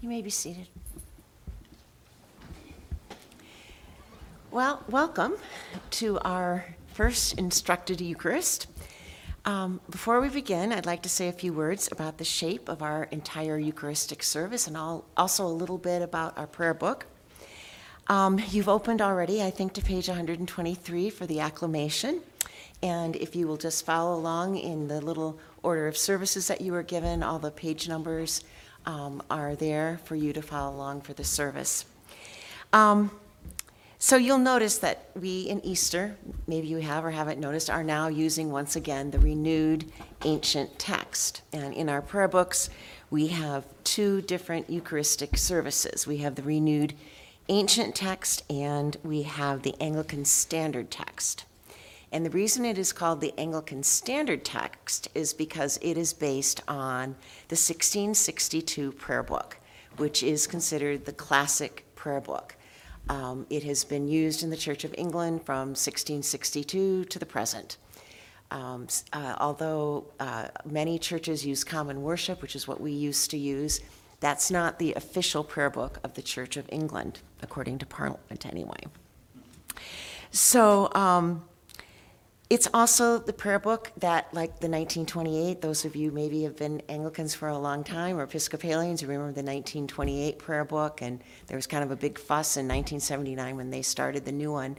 You may be seated. Well, welcome to our first instructed Eucharist. Um, before we begin, I'd like to say a few words about the shape of our entire Eucharistic service and also a little bit about our prayer book. Um, you've opened already, I think, to page 123 for the acclamation. And if you will just follow along in the little order of services that you were given, all the page numbers um, are there for you to follow along for the service. Um, so you'll notice that we in Easter, maybe you have or haven't noticed, are now using once again the renewed ancient text. And in our prayer books, we have two different Eucharistic services. We have the renewed ancient text and we have the Anglican standard text. And the reason it is called the Anglican Standard Text is because it is based on the 1662 prayer book, which is considered the classic prayer book. Um, it has been used in the Church of England from 1662 to the present. Um, uh, although uh, many churches use common worship, which is what we used to use, that's not the official prayer book of the Church of England, according to Parliament, anyway. So, um, it's also the prayer book that, like the 1928, those of you maybe have been Anglicans for a long time or Episcopalians, you remember the 1928 prayer book, and there was kind of a big fuss in 1979 when they started the new one.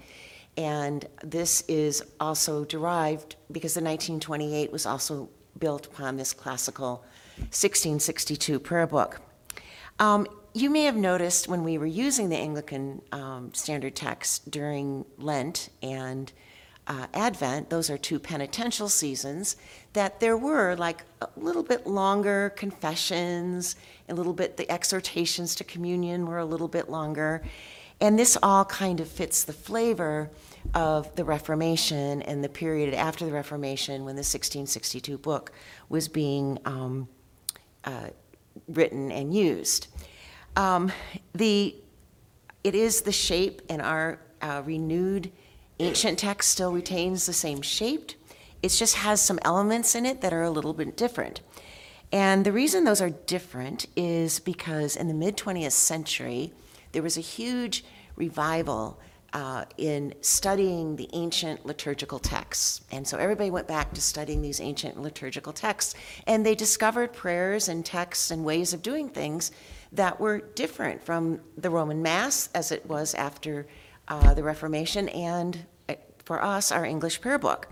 And this is also derived because the 1928 was also built upon this classical 1662 prayer book. Um, you may have noticed when we were using the Anglican um, standard text during Lent and uh, Advent, those are two penitential seasons, that there were like a little bit longer confessions, a little bit, the exhortations to communion were a little bit longer. And this all kind of fits the flavor of the Reformation and the period after the Reformation when the 1662 book was being um, uh, written and used. Um, the, it is the shape in our uh, renewed ancient text still retains the same shape. It just has some elements in it that are a little bit different. And the reason those are different is because in the mid 20th century, there was a huge revival uh, in studying the ancient liturgical texts. And so everybody went back to studying these ancient liturgical texts, and they discovered prayers and texts and ways of doing things that were different from the Roman Mass as it was after uh, the Reformation and for us, our English prayer book.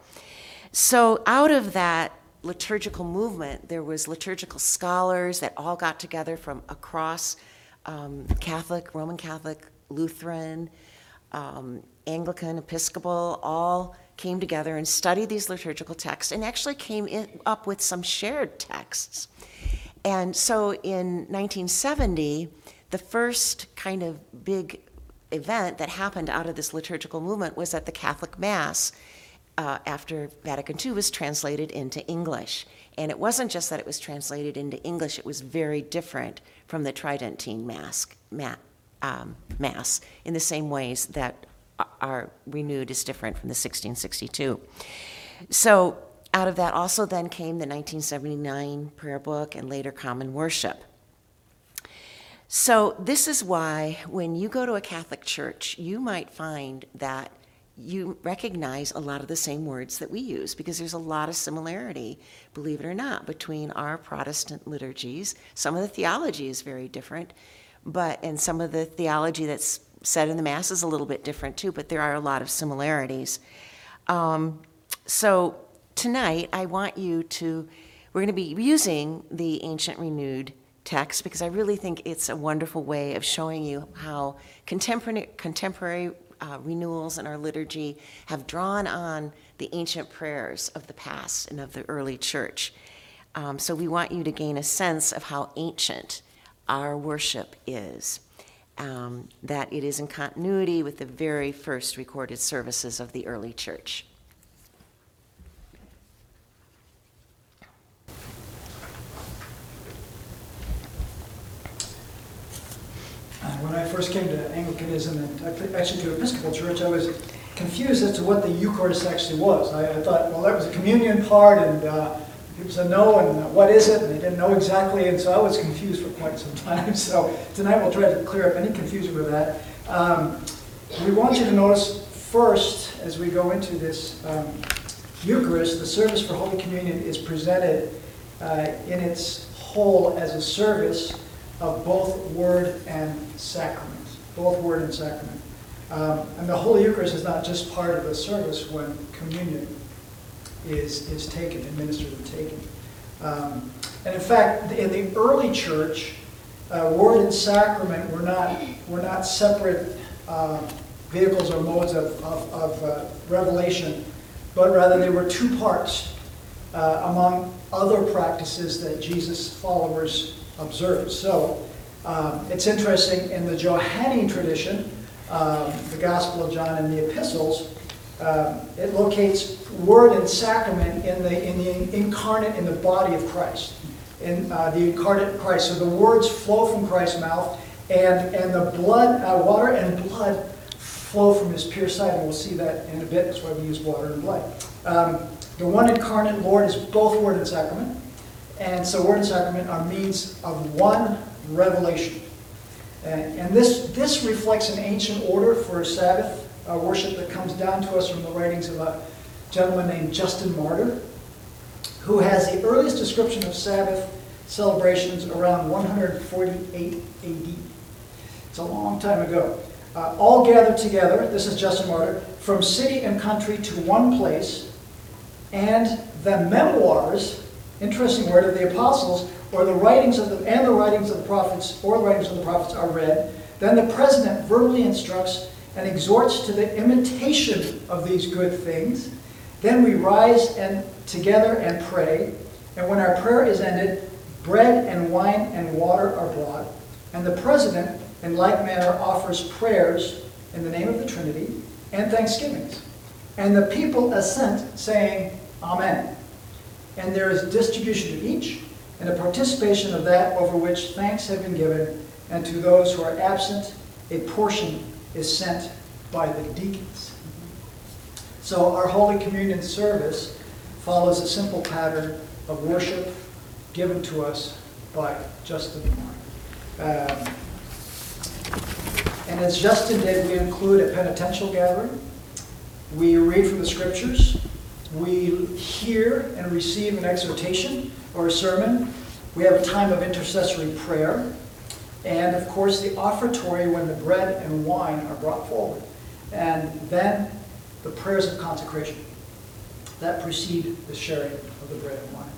So out of that liturgical movement, there was liturgical scholars that all got together from across um, Catholic, Roman Catholic, Lutheran, um, Anglican, Episcopal, all came together and studied these liturgical texts and actually came in, up with some shared texts. And so in 1970, the first kind of big event that happened out of this liturgical movement was that the Catholic Mass, uh, after Vatican II, was translated into English. And it wasn't just that it was translated into English, it was very different from the Tridentine Mass, ma- um, mass in the same ways that our renewed is different from the 1662. So, out of that also then came the 1979 prayer book and later common worship. So, this is why when you go to a Catholic church, you might find that you recognize a lot of the same words that we use because there's a lot of similarity, believe it or not, between our Protestant liturgies. Some of the theology is very different, but and some of the theology that's said in the Mass is a little bit different too, but there are a lot of similarities. Um, so, tonight I want you to, we're going to be using the Ancient Renewed text because I really think it's a wonderful way of showing you how contemporary, contemporary uh, renewals in our liturgy have drawn on the ancient prayers of the past and of the early church. Um, so we want you to gain a sense of how ancient our worship is, um, that it is in continuity with the very first recorded services of the early church. When I first came to Anglicanism and actually to Episcopal Church, I was confused as to what the Eucharist actually was. I, I thought, well, that was a communion part, and uh, people said no, and what is it? And they didn't know exactly, and so I was confused for quite some time. So tonight we'll try to clear up any confusion with that. Um, we want you to notice first, as we go into this um, Eucharist, the service for Holy Communion is presented uh, in its whole as a service of both word and sacrament. Both word and sacrament. Um, and the Holy Eucharist is not just part of the service when communion is, is taken, administered and taken. Um, and in fact, in the early church, uh, word and sacrament were not, were not separate uh, vehicles or modes of, of, of uh, revelation, but rather they were two parts uh, among other practices that Jesus' followers observed. So um, it's interesting, in the Johannine tradition, um, the Gospel of John and the epistles, um, it locates word and sacrament in the, in the incarnate, in the body of Christ, in uh, the incarnate Christ. So the words flow from Christ's mouth, and, and the blood, uh, water and blood flow from his pure side, and we'll see that in a bit. That's why we use water and blood. Um, the one incarnate Lord is both word and sacrament, and so word and sacrament are means of one revelation. And, and this, this reflects an ancient order for a Sabbath uh, worship that comes down to us from the writings of a gentleman named Justin Martyr, who has the earliest description of Sabbath celebrations around 148 AD. It's a long time ago. Uh, all gathered together, this is Justin Martyr, from city and country to one place, and the memoirs, interesting word, of the apostles, or the writings of the, and the writings of the prophets, or the writings of the prophets are read. Then the president verbally instructs and exhorts to the imitation of these good things. Then we rise and together and pray. And when our prayer is ended, bread and wine and water are brought. And the president, in like manner, offers prayers in the name of the Trinity and thanksgivings. And the people assent, saying, Amen. And there is distribution to each, and a participation of that over which thanks have been given, and to those who are absent, a portion is sent by the deacons. So our Holy Communion service follows a simple pattern of worship given to us by Justin um, and as Justin did, we include a penitential gathering. We read from the scriptures. We hear and receive an exhortation or a sermon. We have a time of intercessory prayer. And of course, the offertory when the bread and wine are brought forward. And then the prayers of consecration that precede the sharing of the bread and wine.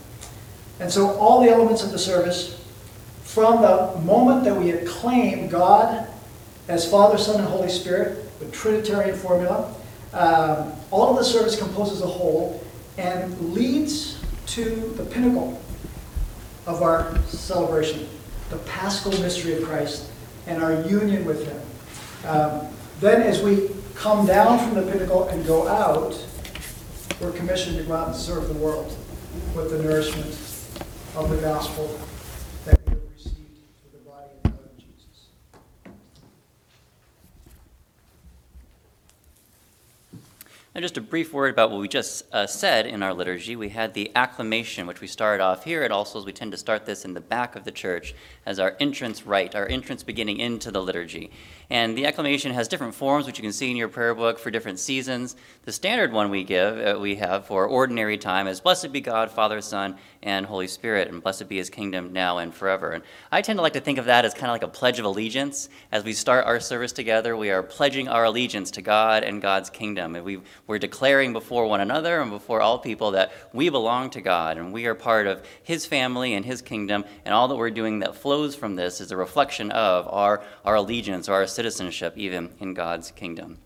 And so, all the elements of the service, from the moment that we acclaim God as Father, Son, and Holy Spirit, the Trinitarian formula, um, all of the service composes a whole and leads to the pinnacle of our celebration the paschal mystery of Christ and our union with Him. Um, then, as we come down from the pinnacle and go out, we're commissioned to go out and serve the world with the nourishment of the gospel that we have received through the body and blood of Jesus. Now, just a brief word about what we just uh, said in our liturgy. We had the acclamation, which we started off here at All we tend to start this in the back of the church as our entrance rite, our entrance beginning into the liturgy. And the acclamation has different forms, which you can see in your prayer book for different seasons. The standard one we give, uh, we have for ordinary time is Blessed be God, Father, Son, and Holy Spirit, and blessed be his kingdom now and forever. And I tend to like to think of that as kind of like a pledge of allegiance. As we start our service together, we are pledging our allegiance to God and God's kingdom. And we, we're declaring before one another and before all people that we belong to God and we are part of his family and his kingdom, and all that we're doing that flows from this is a reflection of our, our allegiance or our citizenship, even in God's kingdom.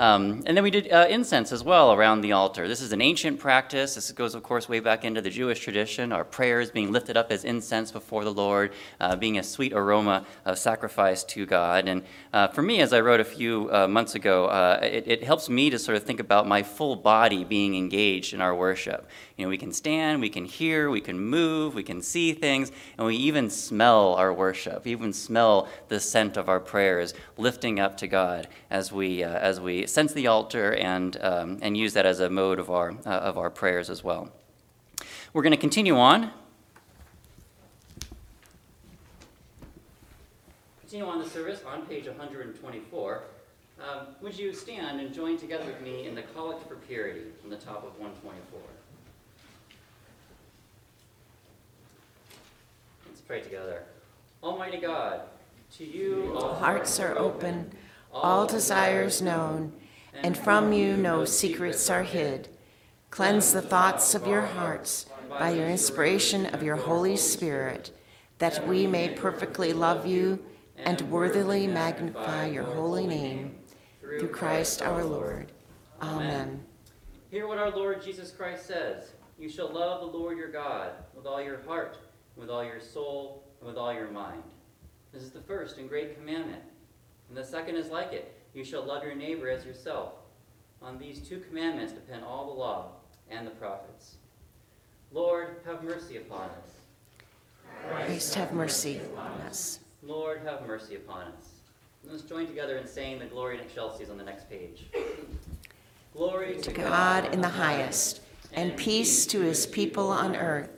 Um, and then we did uh, incense as well around the altar. This is an ancient practice. This goes, of course, way back into the Jewish tradition. Our prayers being lifted up as incense before the Lord, uh, being a sweet aroma of sacrifice to God. And uh, for me, as I wrote a few uh, months ago, uh, it, it helps me to sort of think about my full body being engaged in our worship. You know, we can stand, we can hear, we can move, we can see things, and we even smell our worship, even smell the scent of our prayers lifting up to God as we, uh, as we cense the altar and, um, and use that as a mode of our, uh, of our prayers as well. We're going to continue on. Continue on the service on page 124. Um, would you stand and join together with me in the Collect for Purity from the top of 124? Let's pray together. Almighty God, to you all Hearts are open, all desires known, and from you no secrets are hid. Cleanse the thoughts of your hearts by your inspiration of your Holy Spirit, that we may perfectly love you and worthily magnify your holy name. Through Christ our Lord. Amen. Hear what our Lord Jesus Christ says. You shall love the Lord your God with all your heart, with all your soul, and with all your mind. This is the first and great commandment. And the second is like it you shall love your neighbor as yourself. On these two commandments depend all the law and the prophets. Lord, have mercy upon us. Christ have mercy upon us. Lord, have mercy upon us. Let's join together in saying the Gloria in excelsis on the next page. Glory To God in the highest, and peace to his people on earth.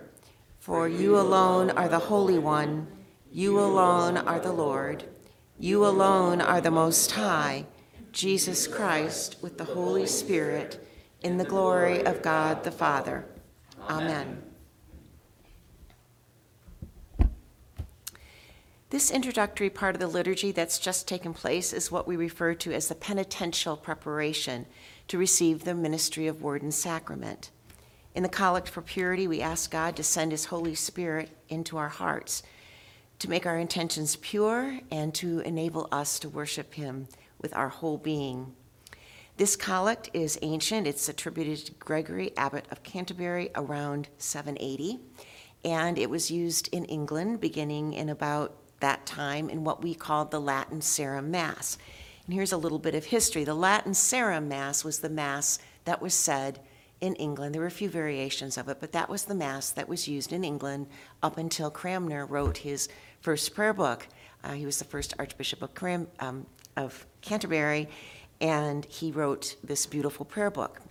For you alone are the Holy One. You alone are the Lord. You alone are the Most High, Jesus Christ, with the Holy Spirit, in the glory of God the Father. Amen. This introductory part of the liturgy that's just taken place is what we refer to as the penitential preparation to receive the ministry of word and sacrament. In the Collect for Purity, we ask God to send His Holy Spirit into our hearts to make our intentions pure and to enable us to worship Him with our whole being. This collect is ancient. It's attributed to Gregory, Abbot of Canterbury, around 780. And it was used in England beginning in about that time in what we called the Latin Sarum Mass. And here's a little bit of history. The Latin Sarum Mass was the Mass that was said in England. There were a few variations of it, but that was the Mass that was used in England up until Cranmer wrote his first prayer book. Uh, he was the first Archbishop of, Cram, um, of Canterbury, and he wrote this beautiful prayer book.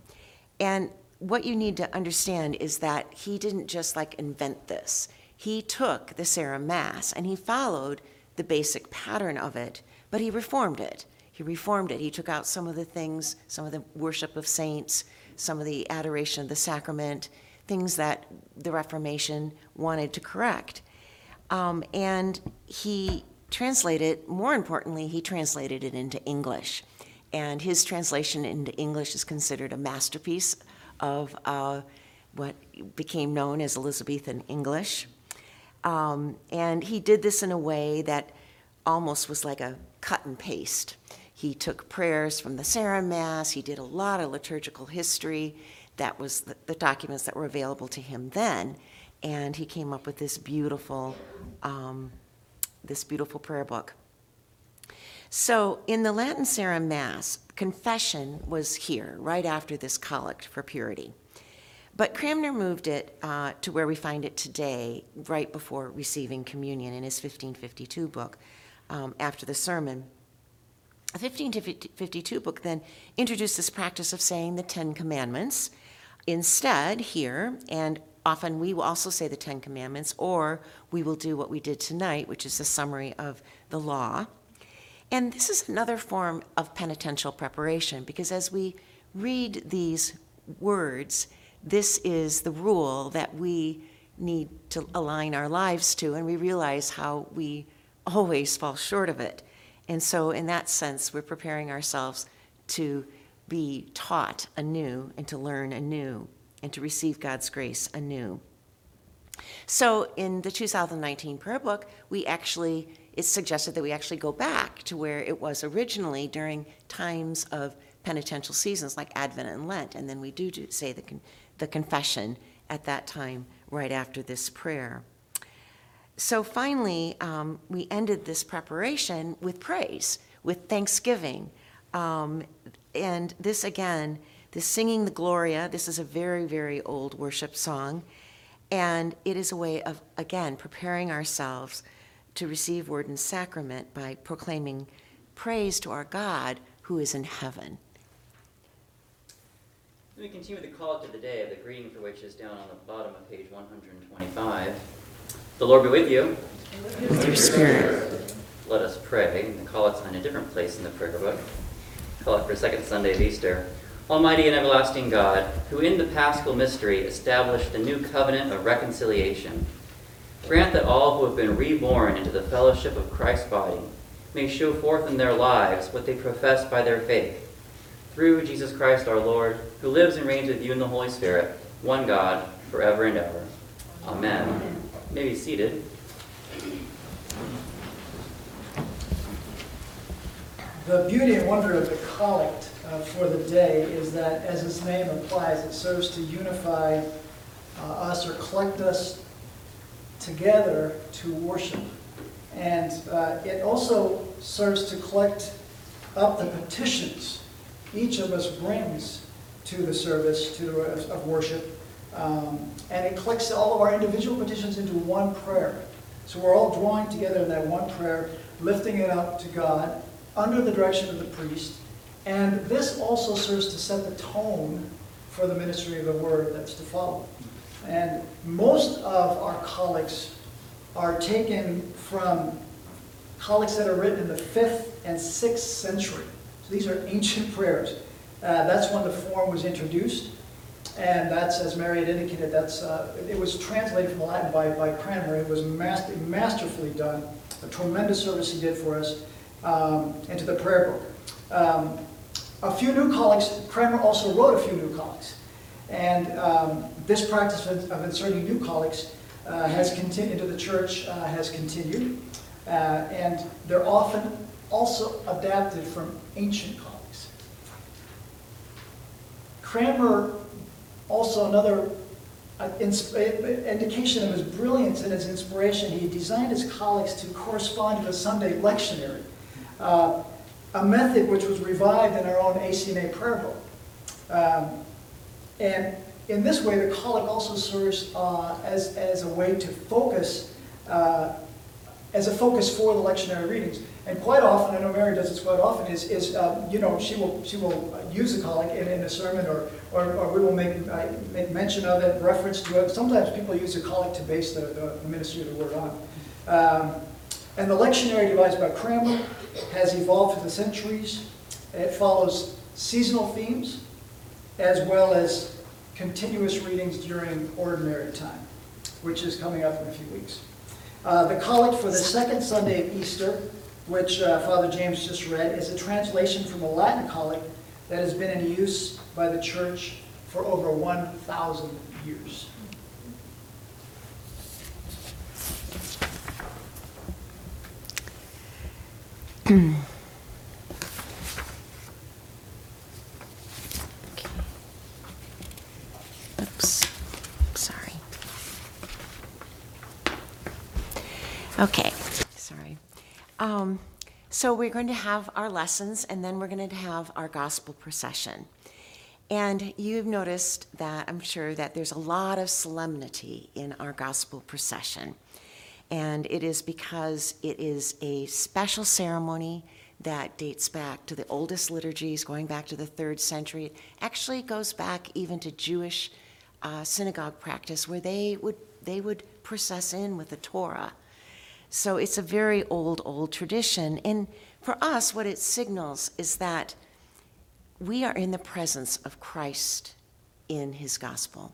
And what you need to understand is that he didn't just like invent this he took the Sarum Mass and he followed the basic pattern of it, but he reformed it. He reformed it. He took out some of the things, some of the worship of saints, some of the adoration of the sacrament, things that the Reformation wanted to correct. Um, and he translated, more importantly, he translated it into English. And his translation into English is considered a masterpiece of uh, what became known as Elizabethan English. Um, and he did this in a way that almost was like a cut and paste. He took prayers from the Sarum Mass, he did a lot of liturgical history. That was the, the documents that were available to him then. And he came up with this beautiful, um, this beautiful prayer book. So in the Latin Sarum Mass, confession was here right after this collect for purity. But Cranmer moved it uh, to where we find it today, right before receiving communion in his 1552 book, um, after the sermon. The 1552 book then introduced this practice of saying the Ten Commandments instead here, and often we will also say the Ten Commandments, or we will do what we did tonight, which is a summary of the law. And this is another form of penitential preparation because as we read these words, this is the rule that we need to align our lives to, and we realize how we always fall short of it. And so, in that sense, we're preparing ourselves to be taught anew and to learn anew and to receive God's grace anew. So, in the 2019 prayer book, we actually, it's suggested that we actually go back to where it was originally during times of penitential seasons like Advent and Lent, and then we do, do say the the confession at that time, right after this prayer. So finally, um, we ended this preparation with praise, with thanksgiving. Um, and this again, this singing the Gloria, this is a very, very old worship song. And it is a way of, again, preparing ourselves to receive word and sacrament by proclaiming praise to our God who is in heaven. We continue with the call to the day the greeting for which is down on the bottom of page 125. The Lord be with you. With your spirit. Let us pray. The collect's in a different place in the prayer book. Collect for second Sunday of Easter. Almighty and everlasting God, who in the paschal mystery established the new covenant of reconciliation, grant that all who have been reborn into the fellowship of Christ's body may show forth in their lives what they profess by their faith. Through Jesus Christ our Lord, who lives and reigns with you in the Holy Spirit, one God, forever and ever. Amen. Amen. You may be seated. The beauty and wonder of the collect uh, for the day is that, as its name implies, it serves to unify uh, us or collect us together to worship. And uh, it also serves to collect up the petitions each of us brings to the service to of worship. Um, and it collects all of our individual petitions into one prayer. So we're all drawing together in that one prayer, lifting it up to God under the direction of the priest. And this also serves to set the tone for the ministry of the word that's to follow. And most of our collects are taken from collects that are written in the 5th and 6th century. So these are ancient prayers. Uh, that's when the form was introduced. And that's, as Mary had indicated, that's, uh, it was translated from Latin by, by Cranmer. It was master, masterfully done. A tremendous service he did for us um, into the prayer book. Um, a few new collects, Cranmer also wrote a few new collects. And um, this practice of, of, inserting new collects uh, has continued into the church, uh, has continued. Uh, and they're often also adapted from ancient collects. Cranmer, also another uh, indication of his brilliance and his inspiration, he designed his collects to correspond to the Sunday lectionary. Uh, a method which was revived in our own ACNA prayer book. Um, and in this way, the collect also serves uh, as, as a way to focus, uh, as a focus for the lectionary readings. And quite often, I know Mary does this quite often, is, is you know, she will, she will use the collect in, in a sermon or, or, or we will make, uh, make mention of it, reference to it. Sometimes people use a collect to base the, the ministry of the word on. Um, and the lectionary devised by Cranmer has evolved through the centuries. It follows seasonal themes as well as continuous readings during ordinary time, which is coming up in a few weeks. Uh, the collect for the second Sunday of Easter, which uh, Father James just read, is a translation from a Latin collect that has been in use by the church for over 1,000 years. okay. Oops. Sorry. Okay. Sorry. Um, so we're going to have our lessons and then we're going to have our gospel procession. And you've noticed that I'm sure that there's a lot of solemnity in our gospel procession and it is because it is a special ceremony that dates back to the oldest liturgies, going back to the third century. It actually goes back even to Jewish uh, synagogue practice, where they would they would process in with the Torah. So it's a very old, old tradition. And for us, what it signals is that we are in the presence of Christ in his gospel.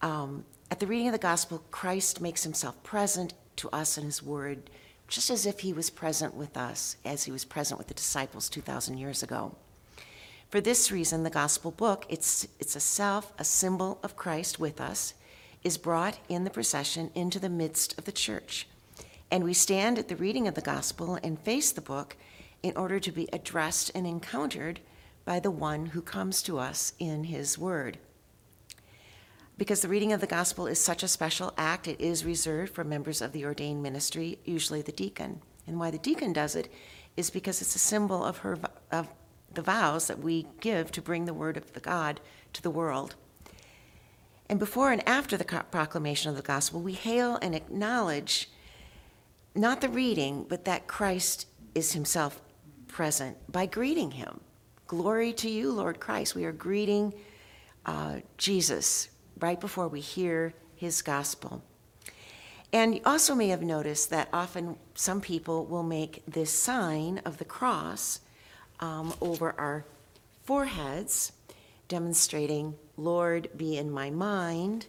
Um, at the reading of the gospel, Christ makes himself present to us in His Word, just as if He was present with us, as He was present with the disciples 2,000 years ago. For this reason, the gospel book, it's, it's a self, a symbol of Christ with us, is brought in the procession into the midst of the church. And we stand at the reading of the gospel and face the book in order to be addressed and encountered by the one who comes to us in his word. Because the reading of the gospel is such a special act, it is reserved for members of the ordained ministry, usually the deacon. And why the deacon does it is because it's a symbol of her of the vows that we give to bring the word of the God to the world. And before and after the proclamation of the gospel, we hail and acknowledge not the reading, but that Christ is himself present by greeting him. Glory to you, Lord Christ. We are greeting uh, Jesus right before we hear his gospel. And you also may have noticed that often some people will make this sign of the cross um, over our foreheads, demonstrating, Lord, be in my mind,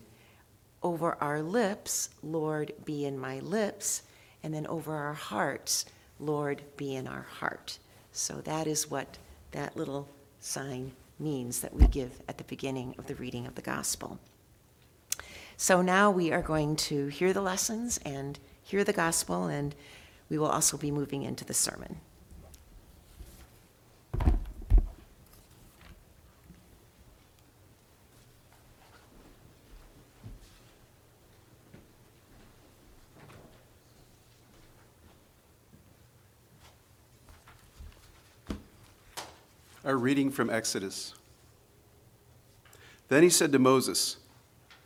over our lips, Lord, be in my lips, and then over our hearts, Lord, be in our heart. So that is what that little sign means that we give at the beginning of the reading of the gospel. So now we are going to hear the lessons and hear the gospel, and we will also be moving into the sermon. Our reading from Exodus. Then he said to Moses,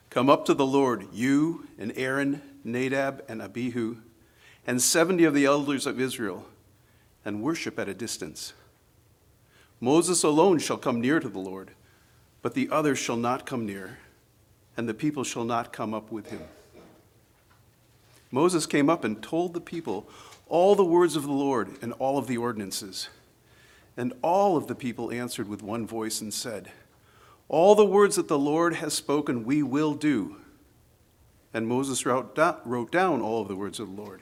Come up to the Lord, you and Aaron, Nadab, and Abihu, and seventy of the elders of Israel, and worship at a distance. Moses alone shall come near to the Lord, but the others shall not come near, and the people shall not come up with him. Moses came up and told the people all the words of the Lord and all of the ordinances. And all of the people answered with one voice and said, All the words that the Lord has spoken, we will do. And Moses wrote down all of the words of the Lord.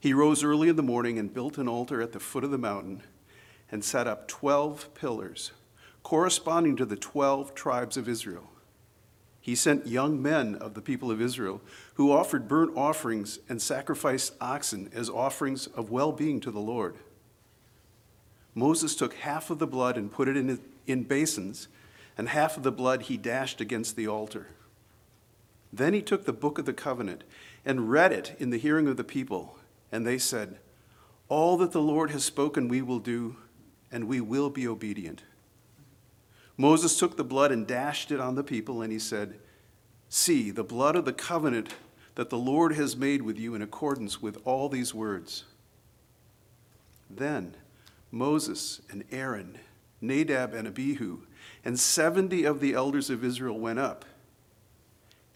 He rose early in the morning and built an altar at the foot of the mountain and set up 12 pillars, corresponding to the 12 tribes of Israel. He sent young men of the people of Israel who offered burnt offerings and sacrificed oxen as offerings of well being to the Lord. Moses took half of the blood and put it in, in basins, and half of the blood he dashed against the altar. Then he took the book of the covenant and read it in the hearing of the people, and they said, All that the Lord has spoken we will do, and we will be obedient. Moses took the blood and dashed it on the people, and he said, See, the blood of the covenant that the Lord has made with you in accordance with all these words. Then Moses and Aaron, Nadab and Abihu, and 70 of the elders of Israel went up,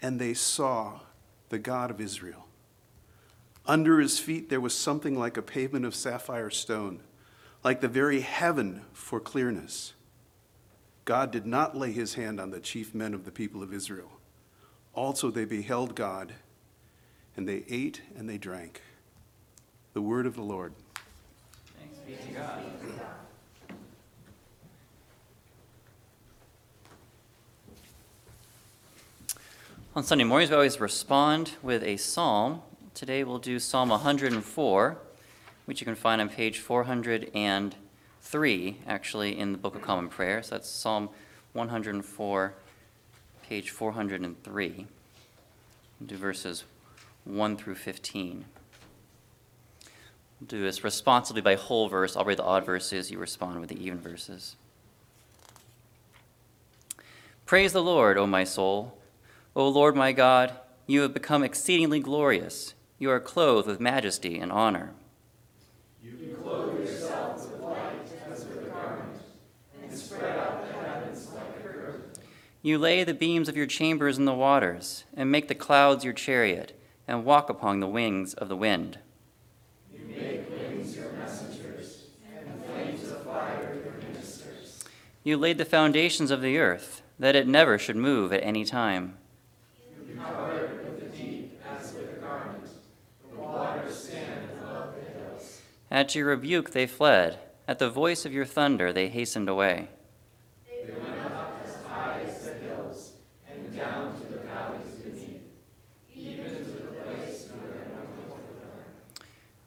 and they saw the God of Israel. Under his feet there was something like a pavement of sapphire stone, like the very heaven for clearness. God did not lay his hand on the chief men of the people of Israel. Also, they beheld God, and they ate and they drank. The word of the Lord. On Sunday mornings, we always respond with a psalm. Today we'll do Psalm 104, which you can find on page 403, actually, in the Book of Common Prayer. So that's Psalm 104, page 403. We'll do verses 1 through 15 do this responsibly by whole verse. I'll read the odd verses, you respond with the even verses. Praise the Lord, O my soul. O Lord my God, you have become exceedingly glorious. You are clothed with majesty and honor. You clothe yourself with light as with a garment, and spread out the heavens like a curtain. You lay the beams of your chambers in the waters, and make the clouds your chariot, and walk upon the wings of the wind. You laid the foundations of the earth, that it never should move at any time. You it with the deep as with a garment. The waters stand above the hills. At your rebuke they fled. At the voice of your thunder they hastened away. They went up as high as the hills, and down to the valleys beneath, even to the place where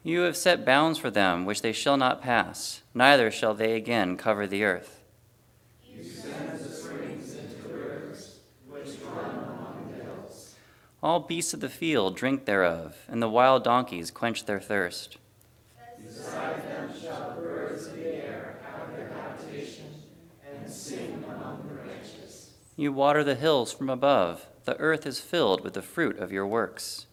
You have set bounds for them which they shall not pass, neither shall they again cover the earth. You send the springs into the rivers, which run among hills. All beasts of the field drink thereof, and the wild donkeys quench their thirst. Beside them shall birds of the air have their habitation, and sing among the branches. You water the hills from above. The earth is filled with the fruit of your works.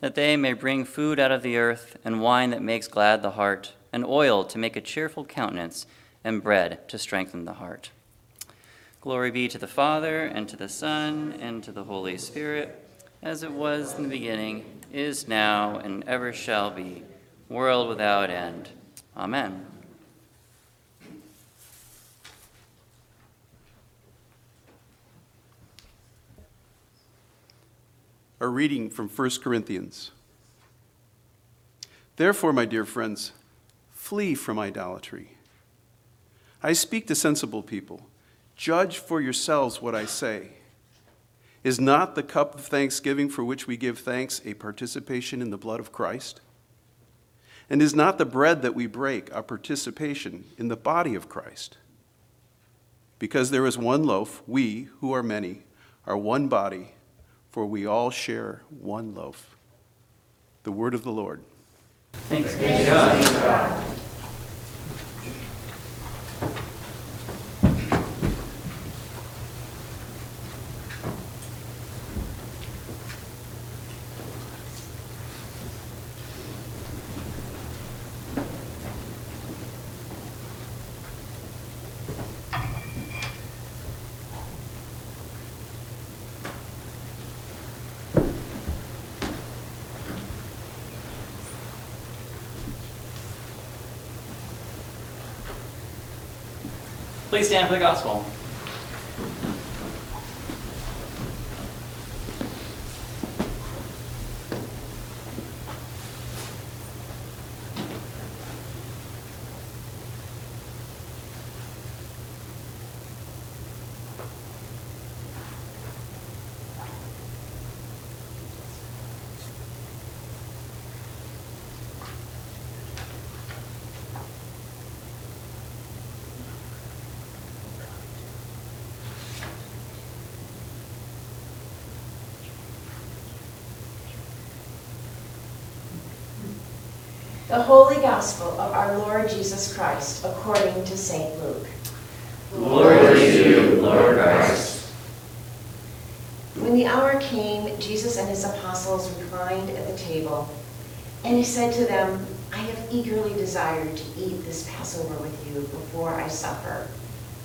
That they may bring food out of the earth, and wine that makes glad the heart, and oil to make a cheerful countenance, and bread to strengthen the heart. Glory be to the Father, and to the Son, and to the Holy Spirit, as it was in the beginning, is now, and ever shall be, world without end. Amen. A reading from 1 Corinthians. Therefore, my dear friends, flee from idolatry. I speak to sensible people. Judge for yourselves what I say. Is not the cup of thanksgiving for which we give thanks a participation in the blood of Christ? And is not the bread that we break a participation in the body of Christ? Because there is one loaf, we, who are many, are one body, for we all share one loaf. The word of the Lord. Thanks be to God. Stand for the gospel. The Gospel of our Lord Jesus Christ according to St. Luke. Glory to you, Lord Christ. When the hour came, Jesus and his apostles reclined at the table, and he said to them, I have eagerly desired to eat this Passover with you before I suffer.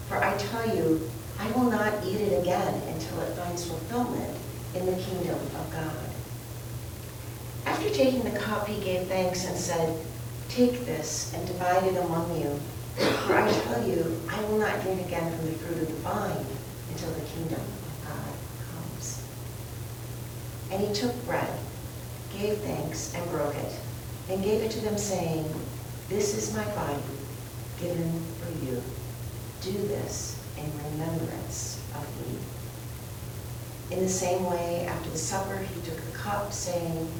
For I tell you, I will not eat it again until it finds fulfillment in the kingdom of God. After taking the cup, he gave thanks and said, Take this and divide it among you. For I tell you, I will not drink again from the fruit of the vine until the kingdom of God comes. And he took bread, gave thanks, and broke it, and gave it to them, saying, This is my body, given for you. Do this in remembrance of me. In the same way, after the supper, he took the cup, saying,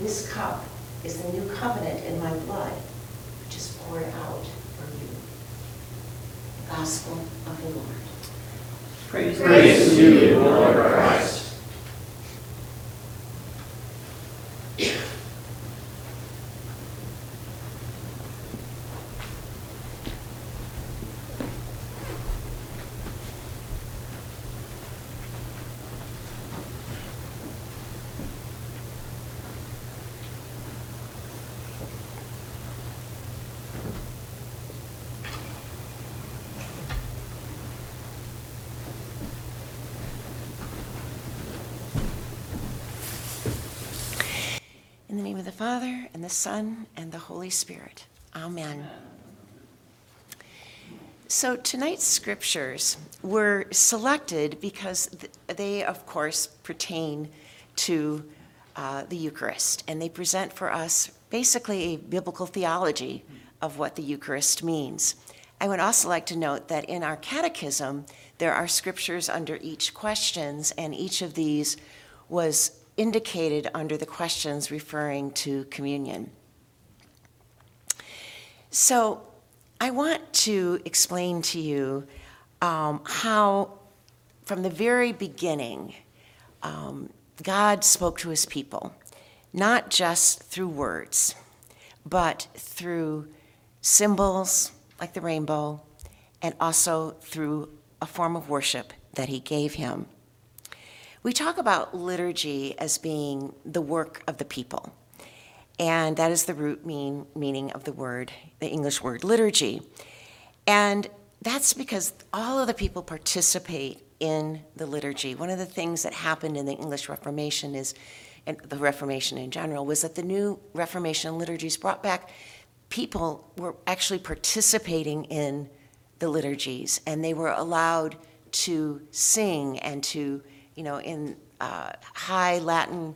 This cup is the new covenant in my blood, which is poured out for you. The Gospel of the Lord. Praise, Praise to you, Lord Christ. In the name of the Father, and the Son, and the Holy Spirit. Amen. So tonight's scriptures were selected because they, of course, pertain to uh, the Eucharist, and they present for us basically a biblical theology of what the Eucharist means. I would also like to note that in our catechism, there are scriptures under each questions, and each of these was indicated under the questions referring to communion. So I want to explain to you um, how, from the very beginning, um, God spoke to his people, not just through words, but through symbols like the rainbow, and also through a form of worship that he gave him. We talk about liturgy as being the work of the people, and that is the root mean, meaning of the word, the English word liturgy. And that's because all of the people participate in the liturgy. One of the things that happened in the English Reformation is, and the Reformation in general, was that the new Reformation liturgies brought back people were actually participating in the liturgies, and they were allowed to sing and to, you know, in uh, high Latin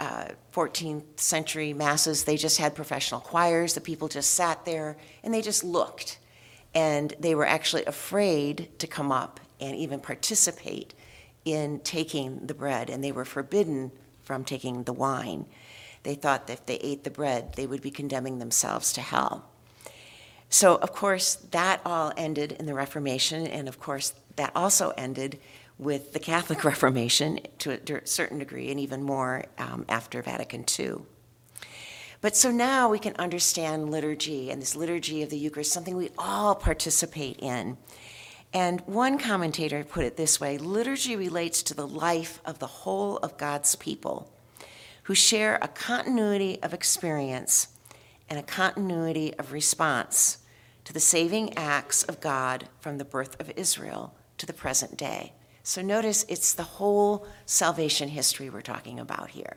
uh, 14th century masses, they just had professional choirs. The people just sat there and they just looked. And they were actually afraid to come up and even participate in taking the bread, and they were forbidden from taking the wine. They thought that if they ate the bread, they would be condemning themselves to hell. So, of course, that all ended in the Reformation, and of course, that also ended with the Catholic Reformation to a certain degree, and even more um, after Vatican II. But so now we can understand liturgy and this liturgy of the Eucharist, something we all participate in. And one commentator put it this way liturgy relates to the life of the whole of God's people who share a continuity of experience and a continuity of response to the saving acts of God from the birth of Israel to the present day. So notice it's the whole salvation history we're talking about here.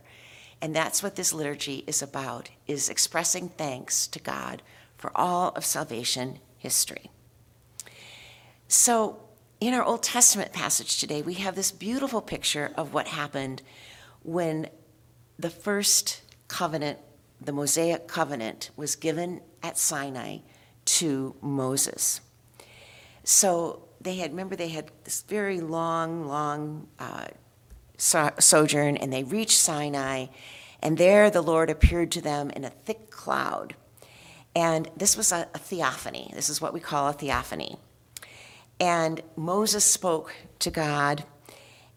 And that's what this liturgy is about, is expressing thanks to God for all of salvation history. So, in our Old Testament passage today, we have this beautiful picture of what happened when the first covenant, the Mosaic covenant, was given at Sinai to Moses. So they had, remember, they had this very long, long uh, so- sojourn, and they reached Sinai, and there the Lord appeared to them in a thick cloud. And this was a, a theophany. This is what we call a theophany. And Moses spoke to God,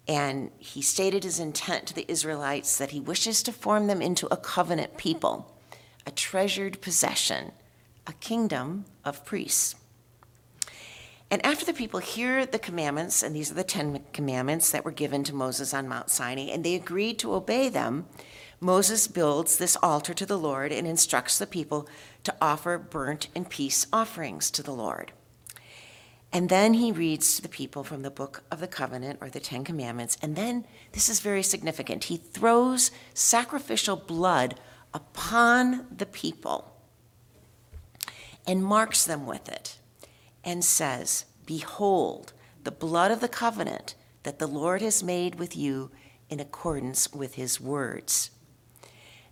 and he stated his intent to the Israelites that he wishes to form them into a covenant people, a treasured possession, a kingdom of priests. And after the people hear the commandments, and these are the Ten Commandments that were given to Moses on Mount Sinai, and they agreed to obey them, Moses builds this altar to the Lord and instructs the people to offer burnt and peace offerings to the Lord. And then he reads to the people from the book of the covenant or the Ten Commandments. And then, this is very significant, he throws sacrificial blood upon the people and marks them with it and says, Behold, the blood of the covenant that the Lord has made with you in accordance with his words.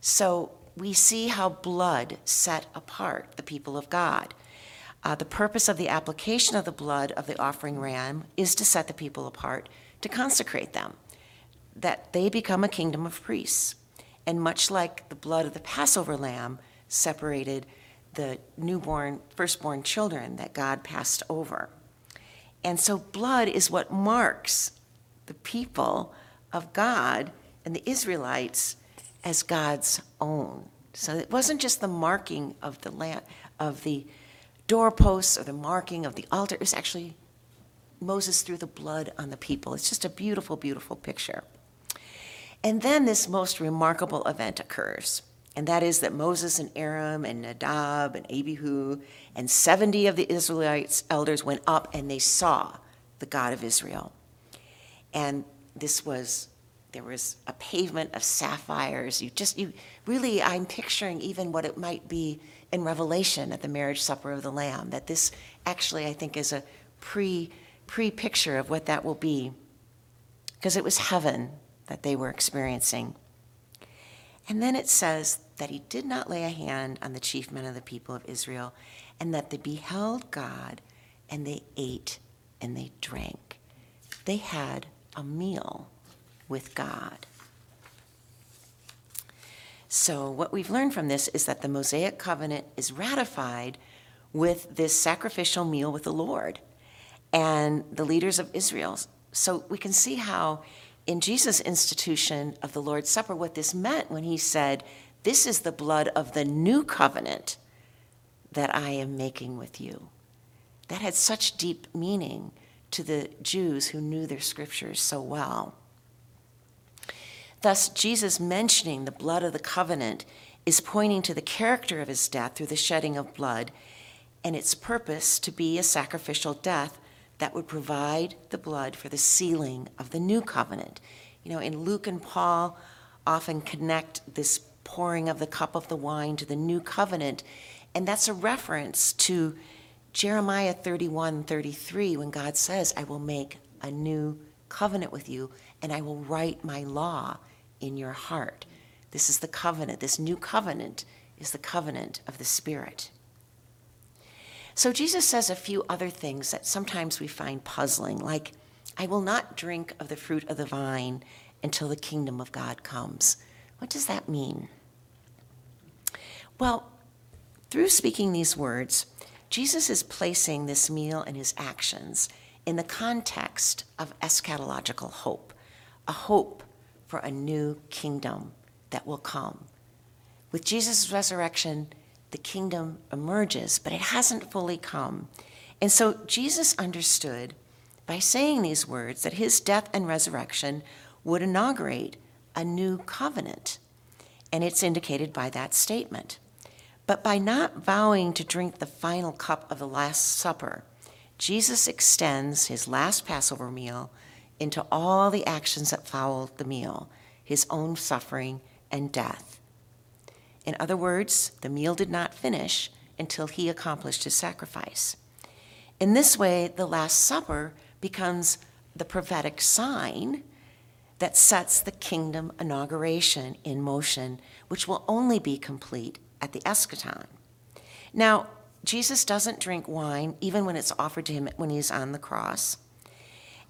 So we see how blood set apart the people of God. Uh, the purpose of the application of the blood of the offering ram is to set the people apart, to consecrate them, that they become a kingdom of priests. And much like the blood of the Passover lamb separated the newborn, firstborn children that God passed over. And so blood is what marks the people of God and the Israelites as God's own. So it wasn't just the marking of the land, of the doorposts or the marking of the altar. It was actually Moses threw the blood on the people. It's just a beautiful, beautiful picture. And then this most remarkable event occurs and that is that Moses and Aaron and Nadab and Abihu and 70 of the Israelites elders went up and they saw the God of Israel. And this was there was a pavement of sapphires. You just you really I'm picturing even what it might be in Revelation at the marriage supper of the Lamb. That this actually I think is a pre pre picture of what that will be. Because it was heaven that they were experiencing. And then it says that he did not lay a hand on the chief men of the people of Israel, and that they beheld God, and they ate and they drank. They had a meal with God. So, what we've learned from this is that the Mosaic covenant is ratified with this sacrificial meal with the Lord. and the leaders of Israel. So we can see how, in Jesus' institution of the Lord's Supper, what this meant when he said, This is the blood of the new covenant that I am making with you. That had such deep meaning to the Jews who knew their scriptures so well. Thus, Jesus mentioning the blood of the covenant is pointing to the character of his death through the shedding of blood and its purpose to be a sacrificial death that would provide the blood for the sealing of the new covenant. You know, in Luke and Paul often connect this pouring of the cup of the wine to the new covenant, and that's a reference to Jeremiah 31 33, when God says, I will make a new covenant with you, and I will write my law in your heart. This is the covenant. This new covenant is the covenant of the Spirit. So Jesus says a few other things that sometimes we find puzzling, like, I will not drink of the fruit of the vine until the kingdom of God comes. What does that mean? Well, through speaking these words, Jesus is placing this meal and his actions in the context of eschatological hope, a hope for a new kingdom that will come. With Jesus' resurrection, the kingdom emerges, but it hasn't fully come. And so Jesus understood by saying these words that his death and resurrection would inaugurate a new covenant. And it's indicated by that statement. But by not vowing to drink the final cup of the Last Supper, Jesus extends his last Passover meal into all the actions that followed the meal, his own suffering and death. In other words, the meal did not finish until he accomplished his sacrifice. In this way, the Last Supper becomes the prophetic sign that sets the kingdom inauguration in motion, which will only be complete at the eschaton. Now, Jesus doesn't drink wine even when it's offered to him when he's on the cross.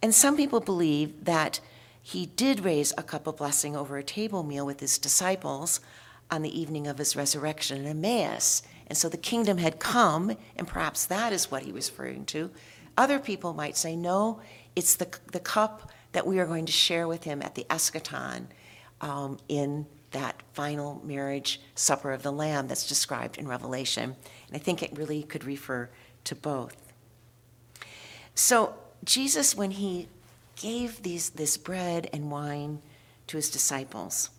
And some people believe that he did raise a cup of blessing over a table meal with his disciples on the evening of his resurrection in Emmaus. And so the kingdom had come, and perhaps that is what he was referring to. Other people might say, no, it's the, the cup that we are going to share with him at the eschaton um, in that final marriage supper of the Lamb that's described in Revelation. And I think it really could refer to both. So, Jesus, when he gave these, this bread and wine to his disciples,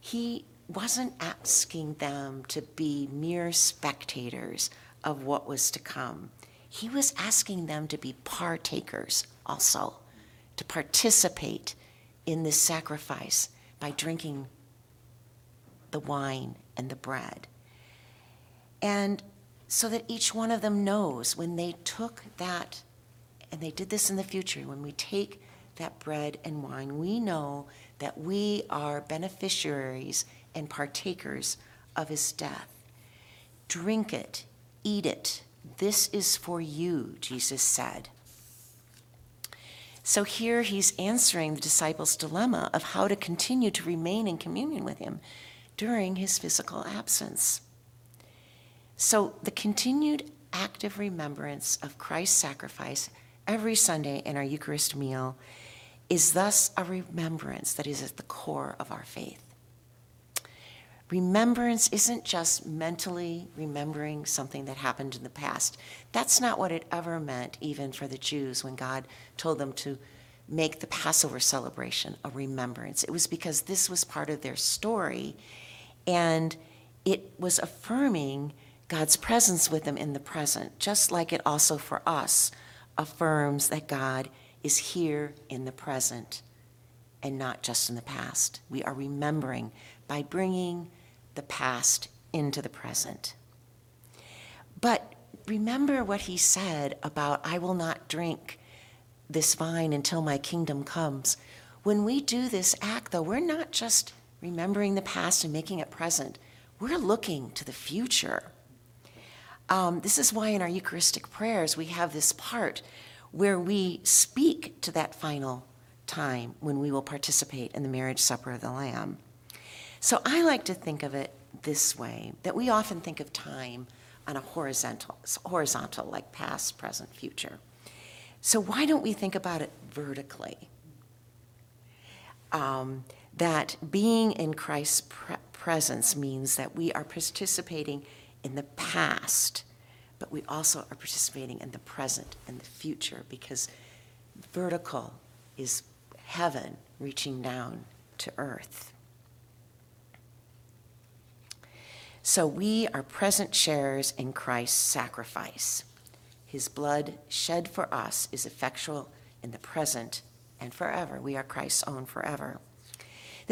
he wasn't asking them to be mere spectators of what was to come. He was asking them to be partakers also, to participate in this sacrifice by drinking the wine and the bread. And so that each one of them knows when they took that, and they did this in the future, when we take that bread and wine, we know that we are beneficiaries and partakers of his death. Drink it, eat it. This is for you, Jesus said. So here he's answering the disciples' dilemma of how to continue to remain in communion with him during his physical absence. So, the continued active remembrance of Christ's sacrifice every Sunday in our Eucharist meal is thus a remembrance that is at the core of our faith. Remembrance isn't just mentally remembering something that happened in the past. That's not what it ever meant, even for the Jews, when God told them to make the Passover celebration a remembrance. It was because this was part of their story and it was affirming God's presence with them in the present, just like it also for us affirms that God is here in the present and not just in the past. We are remembering by bringing the past into the present. But remember what he said about, I will not drink this wine until my kingdom comes. When we do this act, though, we're not just remembering the past and making it present. We're looking to the future. Um, this is why in our Eucharistic prayers we have this part where we speak to that final time when we will participate in the marriage supper of the Lamb. So I like to think of it this way that we often think of time on a horizontal, horizontal like past, present, future. So why don't we think about it vertically? Um, that being in Christ's pre- presence means that we are participating in the past, but we also are participating in the present and the future because vertical is heaven reaching down to earth. So we are present sharers in Christ's sacrifice. His blood shed for us is effectual in the present and forever. We are Christ's own forever.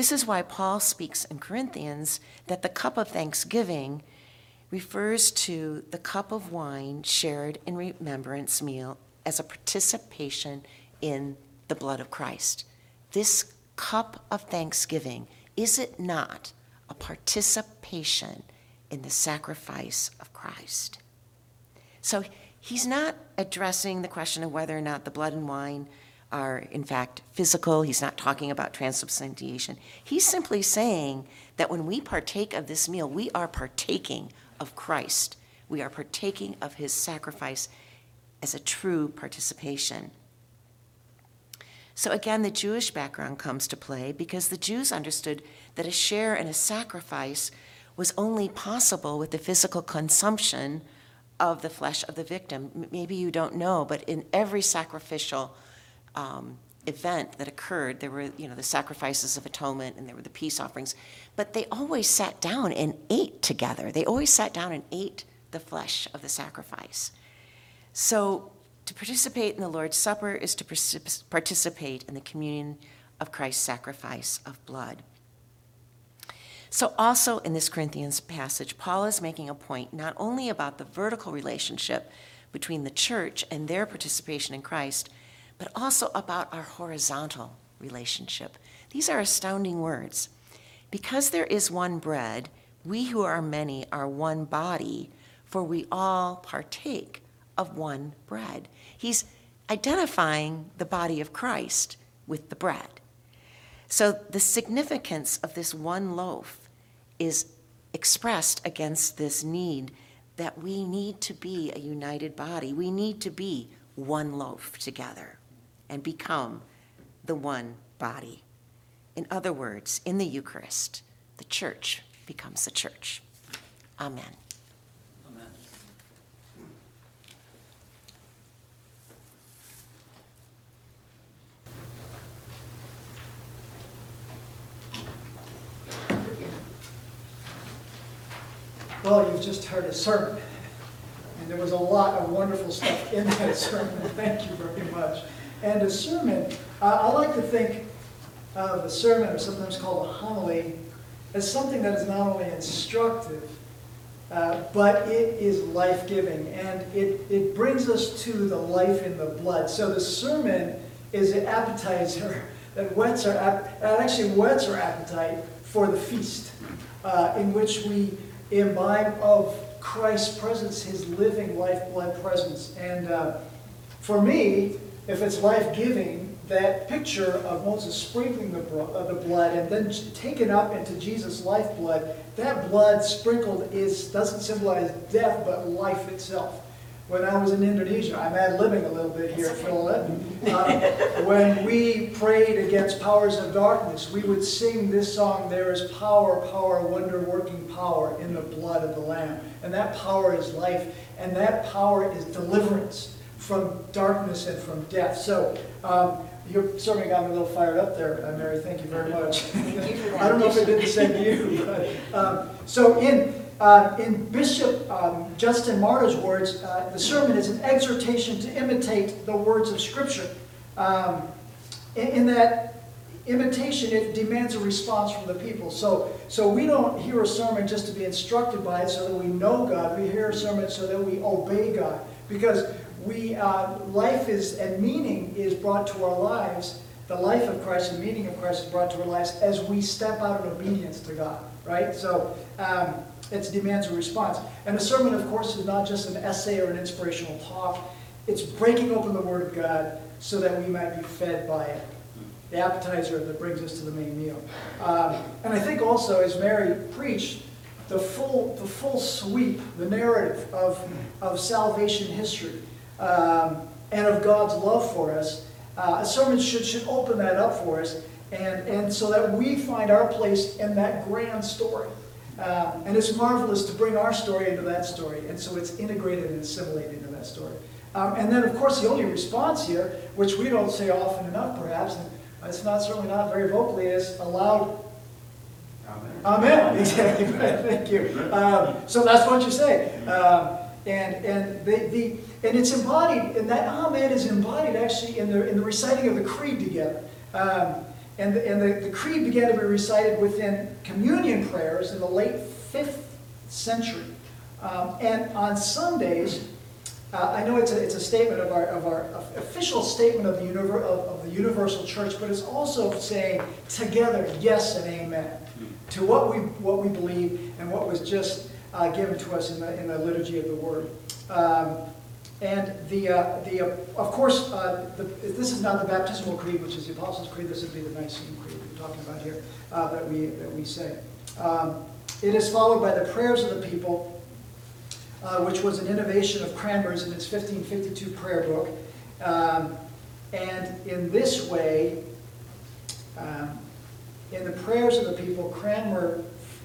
This is why Paul speaks in Corinthians that the cup of thanksgiving refers to the cup of wine shared in remembrance meal as a participation in the blood of Christ. This cup of thanksgiving, is it not a participation in the sacrifice of Christ? So he's not addressing the question of whether or not the blood and wine are in fact physical. He's not talking about transubstantiation. He's simply saying that when we partake of this meal, we are partaking of Christ. We are partaking of his sacrifice as a true participation. So again, the Jewish background comes to play because the Jews understood that a share in a sacrifice was only possible with the physical consumption of the flesh of the victim. Maybe you don't know, but in every sacrificial um, event that occurred, there were, you know, the sacrifices of atonement and there were the peace offerings, but they always sat down and ate together. They always sat down and ate the flesh of the sacrifice. So to participate in the Lord's Supper is to participate in the communion of Christ's sacrifice of blood. So, also in this Corinthians passage, Paul is making a point not only about the vertical relationship between the church and their participation in Christ, but also about our horizontal relationship. These are astounding words. Because there is one bread, we who are many are one body, for we all partake of one bread. He's identifying the body of Christ with the bread. So the significance of this one loaf is expressed against this need that we need to be a united body. We need to be one loaf together and become the one body. In other words, in the Eucharist, the church becomes the church. Amen. Amen. Well, you've just heard a sermon, and there was a lot of wonderful stuff in that sermon. Thank you very much. And a sermon, uh, I like to think of a sermon, or sometimes called a homily, as something that is not only instructive, uh, but it is life giving. And it, it brings us to the life in the blood. So the sermon is an appetizer that whets our, that actually whets our appetite for the feast, uh, in which we imbibe of Christ's presence, his living lifeblood presence. And uh, for me, if it's life-giving, that picture of Moses sprinkling the, uh, the blood and then taken up into Jesus' lifeblood, that blood sprinkled is doesn't symbolize death, but life itself. When I was in Indonesia, I'm ad-libbing a little bit here, Philip. Uh, when we prayed against powers of darkness, we would sing this song, There is power, power, wonder-working power in the blood of the Lamb. And that power is life, and that power is deliverance from darkness and from death. So um, you certainly got me a little fired up there, uh, Mary. Thank you very much. I don't know if it did the same to you. But, um, so in, uh, in Bishop um, Justin Martyr's words, uh, the sermon is an exhortation to imitate the words of Scripture. Um, in, in that imitation, it demands a response from the people. So, so we don't hear a sermon just to be instructed by it so that we know God. We hear a sermon so that we obey God. Because we, uh, life is, and meaning is brought to our lives, the life of Christ and meaning of Christ is brought to our lives as we step out in obedience to God, right? So um, it demands a response. And a sermon, of course, is not just an essay or an inspirational talk. It's breaking open the Word of God so that we might be fed by it. The appetizer that brings us to the main meal. Um, and I think also, as Mary preached, the full, the full sweep, the narrative of, of salvation history um, and of God's love for us. Uh, a sermon should, should open that up for us, and, and so that we find our place in that grand story. Um, and it's marvelous to bring our story into that story, and so it's integrated and assimilated into that story. Um, and then, of course, the only response here, which we don't say often enough, perhaps, and it's not certainly not very vocally, is a loud Amen. Amen. Exactly. Thank you. Um, so that's what you say. Um, and and the, the and it's embodied, and that Amen is embodied actually in the in the reciting of the creed together. Um, and the, and the, the creed began to be recited within communion prayers in the late fifth century. Um, and on Sundays, uh, I know it's a, it's a statement of our, of our official statement of the, univer- of, of the universal church, but it's also saying together yes and amen to what we, what we believe and what was just uh, given to us in the, in the liturgy of the Word. Um, and the, uh, the, uh, of course, uh, the, this is not the baptismal creed, which is the Apostles' Creed. This would be the Nicene Creed we're talking about here uh, that we that we say. Um, it is followed by the prayers of the people, uh, which was an innovation of Cranmer's in its 1552 prayer book. Um, and in this way, um, in the prayers of the people, Cranmer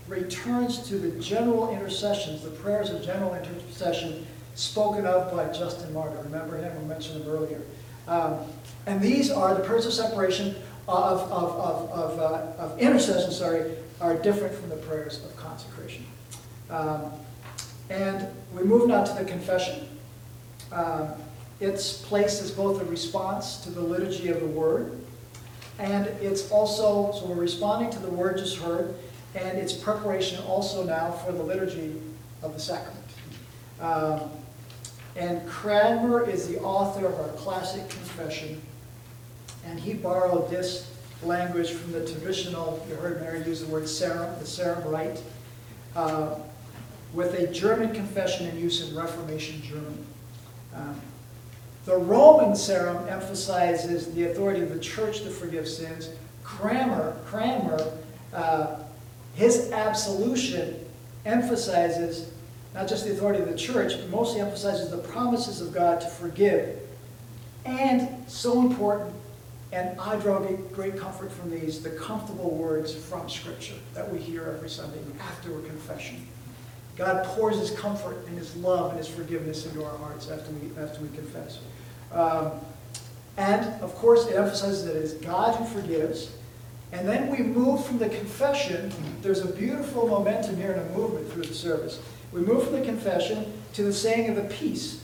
returns to the general intercessions, the prayers of general intercession spoken of by Justin Martyr. Remember him? We mentioned him earlier. Um, and these are the prayers of separation of, of, of, of, uh, of intercession, sorry, are different from the prayers of consecration. Um, and we move now to the confession. Um, its place is both a response to the liturgy of the word, and it's also, so we're responding to the word just heard, and it's preparation also now for the liturgy of the sacrament. Um, and Cranmer is the author of our classic confession, and he borrowed this language from the traditional, you heard Mary use the word Sarum, the Sarum Rite, uh, with a German confession in use in Reformation Germany. Um, the Roman Sarum emphasizes the authority of the church to forgive sins. Cranmer, Cranmer uh, his absolution emphasizes not just the authority of the church, but mostly emphasizes the promises of God to forgive. And so important, and I draw great comfort from these, the comfortable words from Scripture that we hear every Sunday after a confession. God pours His comfort and His love and His forgiveness into our hearts after we, after we confess. Um, and, of course, it emphasizes that it is God who forgives. And then we move from the confession. There's a beautiful momentum here and a movement through the service. We move from the confession to the saying of the peace.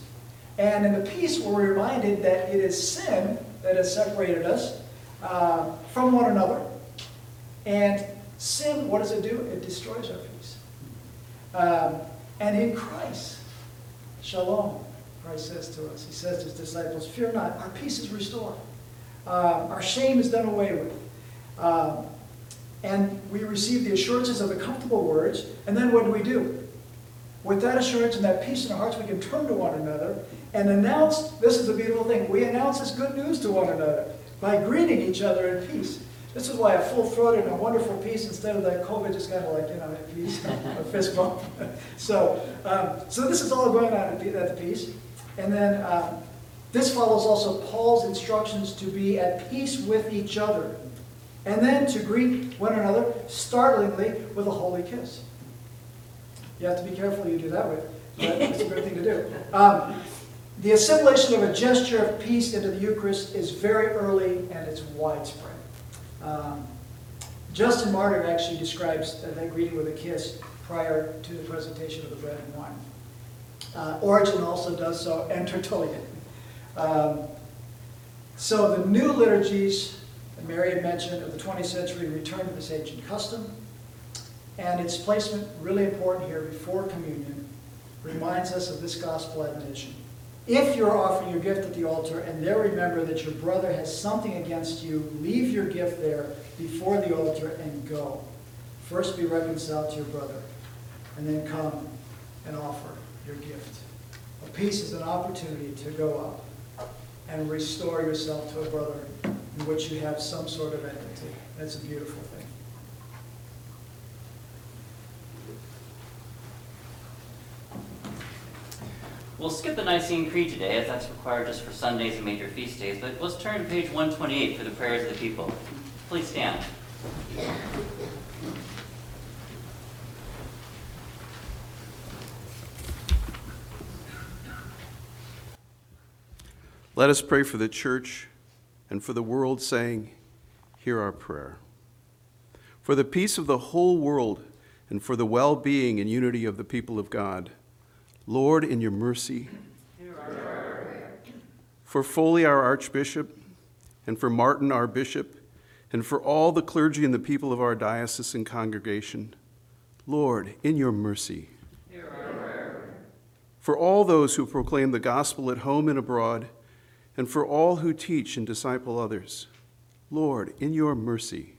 And in the peace, we're reminded that it is sin that has separated us uh, from one another. And sin, what does it do? It destroys our peace. Um, and in Christ, shalom, Christ says to us, He says to His disciples, Fear not, our peace is restored. Uh, our shame is done away with. Um, and we receive the assurances of the comfortable words. And then what do we do? With that assurance and that peace in our hearts, we can turn to one another and announce this is the beautiful thing. We announce this good news to one another by greeting each other in peace. This is why a full throated and a wonderful peace instead of that COVID just kind of like, you know, at peace, a fist bump. so, um, so this is all going on at the peace. And then um, this follows also Paul's instructions to be at peace with each other. And then to greet one another startlingly with a holy kiss. You have to be careful you do that with, but it's a good thing to do. Um, the assimilation of a gesture of peace into the Eucharist is very early and it's widespread. Um, Justin Martyr actually describes that greeting with a kiss prior to the presentation of the bread and wine. Uh, Origen also does so, and Tertullian. Um, so the new liturgies Mary had mentioned of the 20th century return to this ancient custom. And its placement, really important here, before communion, reminds us of this gospel admonition. If you're offering your gift at the altar and there remember that your brother has something against you, leave your gift there before the altar and go. First be reconciled to your brother, and then come and offer your gift. A peace is an opportunity to go up and restore yourself to a brother in which you have some sort of entity. That's a beautiful thing. We'll skip the Nicene Creed today, as that's required just for Sundays and major feast days, but let's turn to page 128 for the prayers of the people. Please stand. Let us pray for the church and for the world, saying, Hear our prayer. For the peace of the whole world and for the well being and unity of the people of God, Lord, in your mercy, for Foley, our Archbishop, and for Martin, our Bishop, and for all the clergy and the people of our diocese and congregation, Lord, in your mercy. For all those who proclaim the gospel at home and abroad, and for all who teach and disciple others, Lord, in your mercy.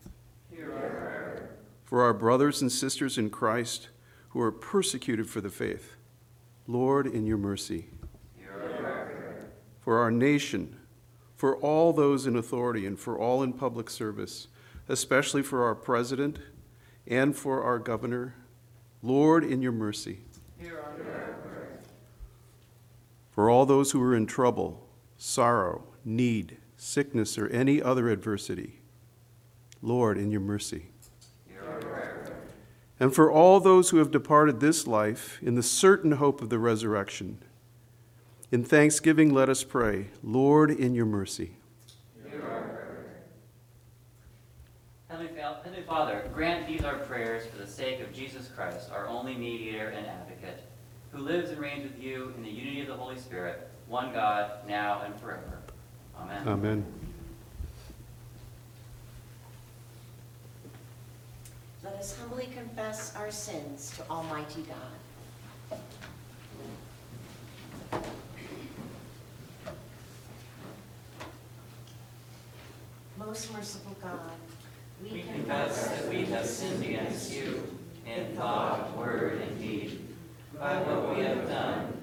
For our brothers and sisters in Christ who are persecuted for the faith, Lord, in your mercy. For our nation, for all those in authority, and for all in public service, especially for our president and for our governor, Lord, in your mercy. For all those who are in trouble, sorrow, need, sickness, or any other adversity, Lord, in your mercy. And for all those who have departed this life in the certain hope of the resurrection, in thanksgiving let us pray, Lord, in your mercy. Heavenly Fa- Heavenly Father, grant these our prayers for the sake of Jesus Christ, our only mediator and advocate, who lives and reigns with you in the unity of the Holy Spirit, one God, now and forever. Amen. Amen. Let us humbly confess our sins to Almighty God. Most merciful God, We confess that we have sinned against you in thought, word, and deed, by what we have done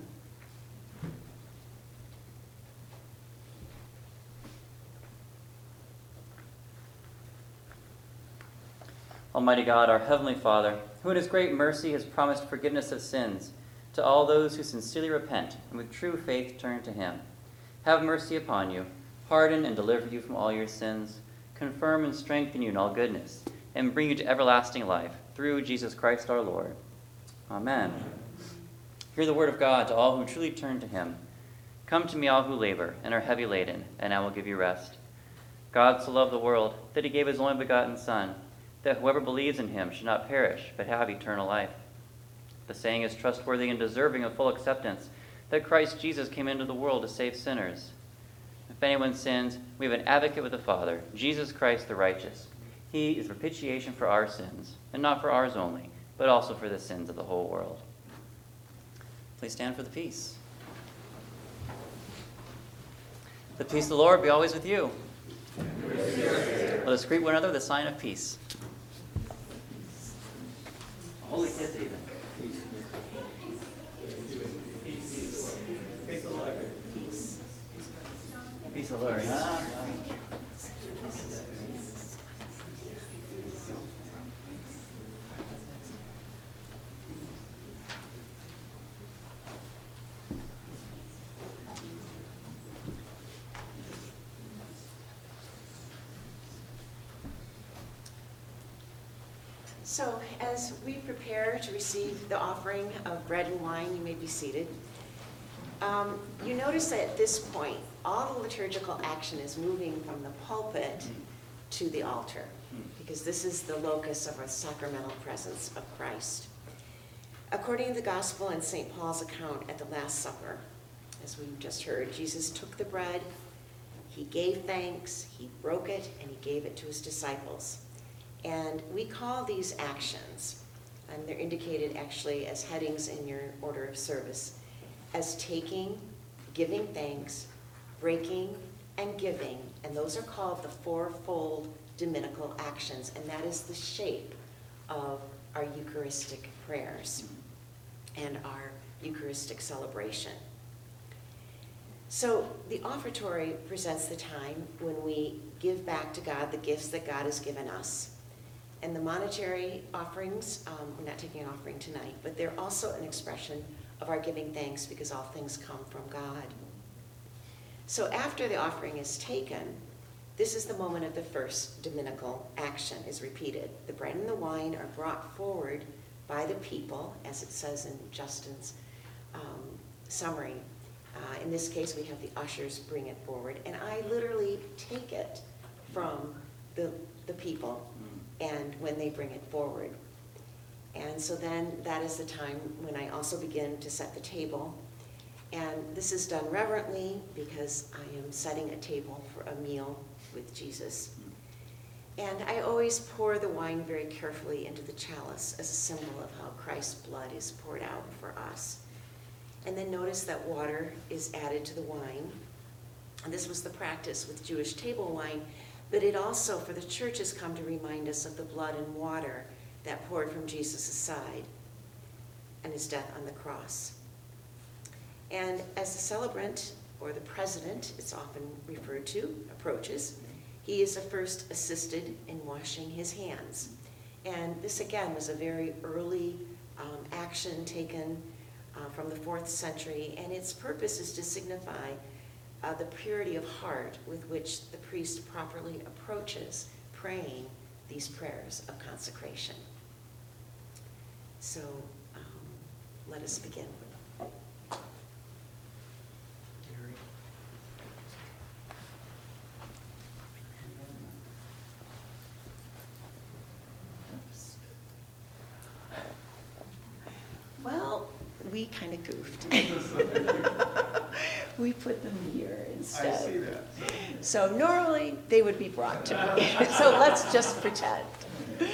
Almighty God, our Heavenly Father, who in His great mercy has promised forgiveness of sins to all those who sincerely repent and with true faith turn to Him, have mercy upon you, pardon and deliver you from all your sins, confirm and strengthen you in all goodness, and bring you to everlasting life through Jesus Christ our Lord. Amen. Hear the word of God to all who truly turn to Him. Come to me, all who labor and are heavy laden, and I will give you rest. God so loved the world that He gave His only begotten Son that whoever believes in him should not perish, but have eternal life. The saying is trustworthy and deserving of full acceptance that Christ Jesus came into the world to save sinners. If anyone sins, we have an advocate with the Father, Jesus Christ the righteous. He is propitiation for our sins, and not for ours only, but also for the sins of the whole world. Please stand for the peace. The peace of the Lord be always with you. Let us greet one another with a sign of peace. 83. Prepare to receive the offering of bread and wine, you may be seated. Um, You notice that at this point, all the liturgical action is moving from the pulpit to the altar, because this is the locus of our sacramental presence of Christ. According to the gospel and St. Paul's account at the Last Supper, as we've just heard, Jesus took the bread, he gave thanks, he broke it, and he gave it to his disciples. And we call these actions, and they're indicated actually as headings in your order of service, as taking, giving thanks, breaking, and giving, and those are called the fourfold dominical actions, and that is the shape of our Eucharistic prayers and our Eucharistic celebration. So the offertory presents the time when we give back to God the gifts that God has given us. And the monetary offerings, um, we're not taking an offering tonight, but they're also an expression of our giving thanks because all things come from God. So after the offering is taken, this is the moment of the first dominical action is repeated. The bread and the wine are brought forward by the people, as it says in Justin's um, summary. Uh, in this case, we have the ushers bring it forward, and I literally take it from the, the people and when they bring it forward. And so then that is the time when I also begin to set the table. And this is done reverently because I am setting a table for a meal with Jesus. And I always pour the wine very carefully into the chalice as a symbol of how Christ's blood is poured out for us. And then notice that water is added to the wine. And this was the practice with Jewish table wine, but it also, for the church, has come to remind us of the blood and water that poured from Jesus' side and his death on the cross. And as the celebrant, or the president, it's often referred to, approaches, he is first assisted in washing his hands. And this, again, was a very early um, action taken uh, from the fourth century, and its purpose is to signify uh, the purity of heart with which the priest properly approaches praying these prayers of consecration. So um, let us begin. Well, we kind of goofed. We put them here instead. I see that. So normally, they would be brought to me. So let's just pretend. We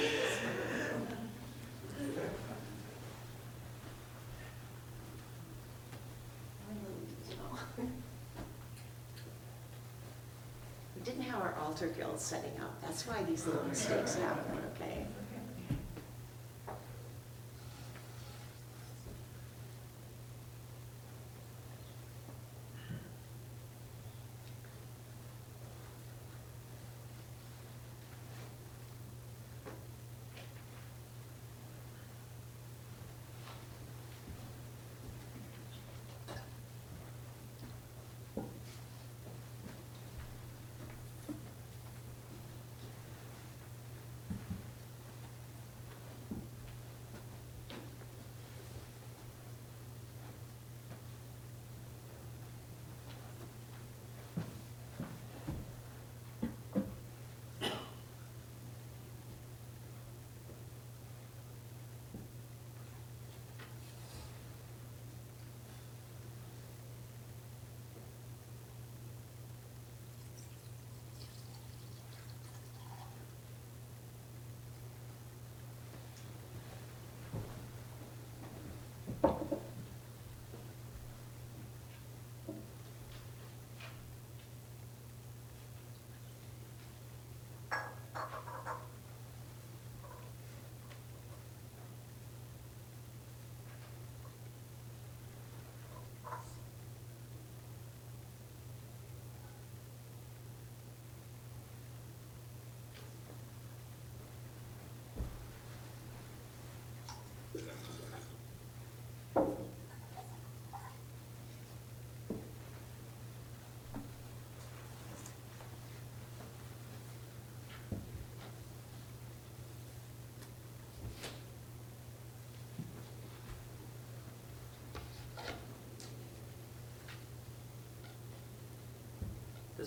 didn't have our altar guild setting up. That's why these little mistakes happen, okay?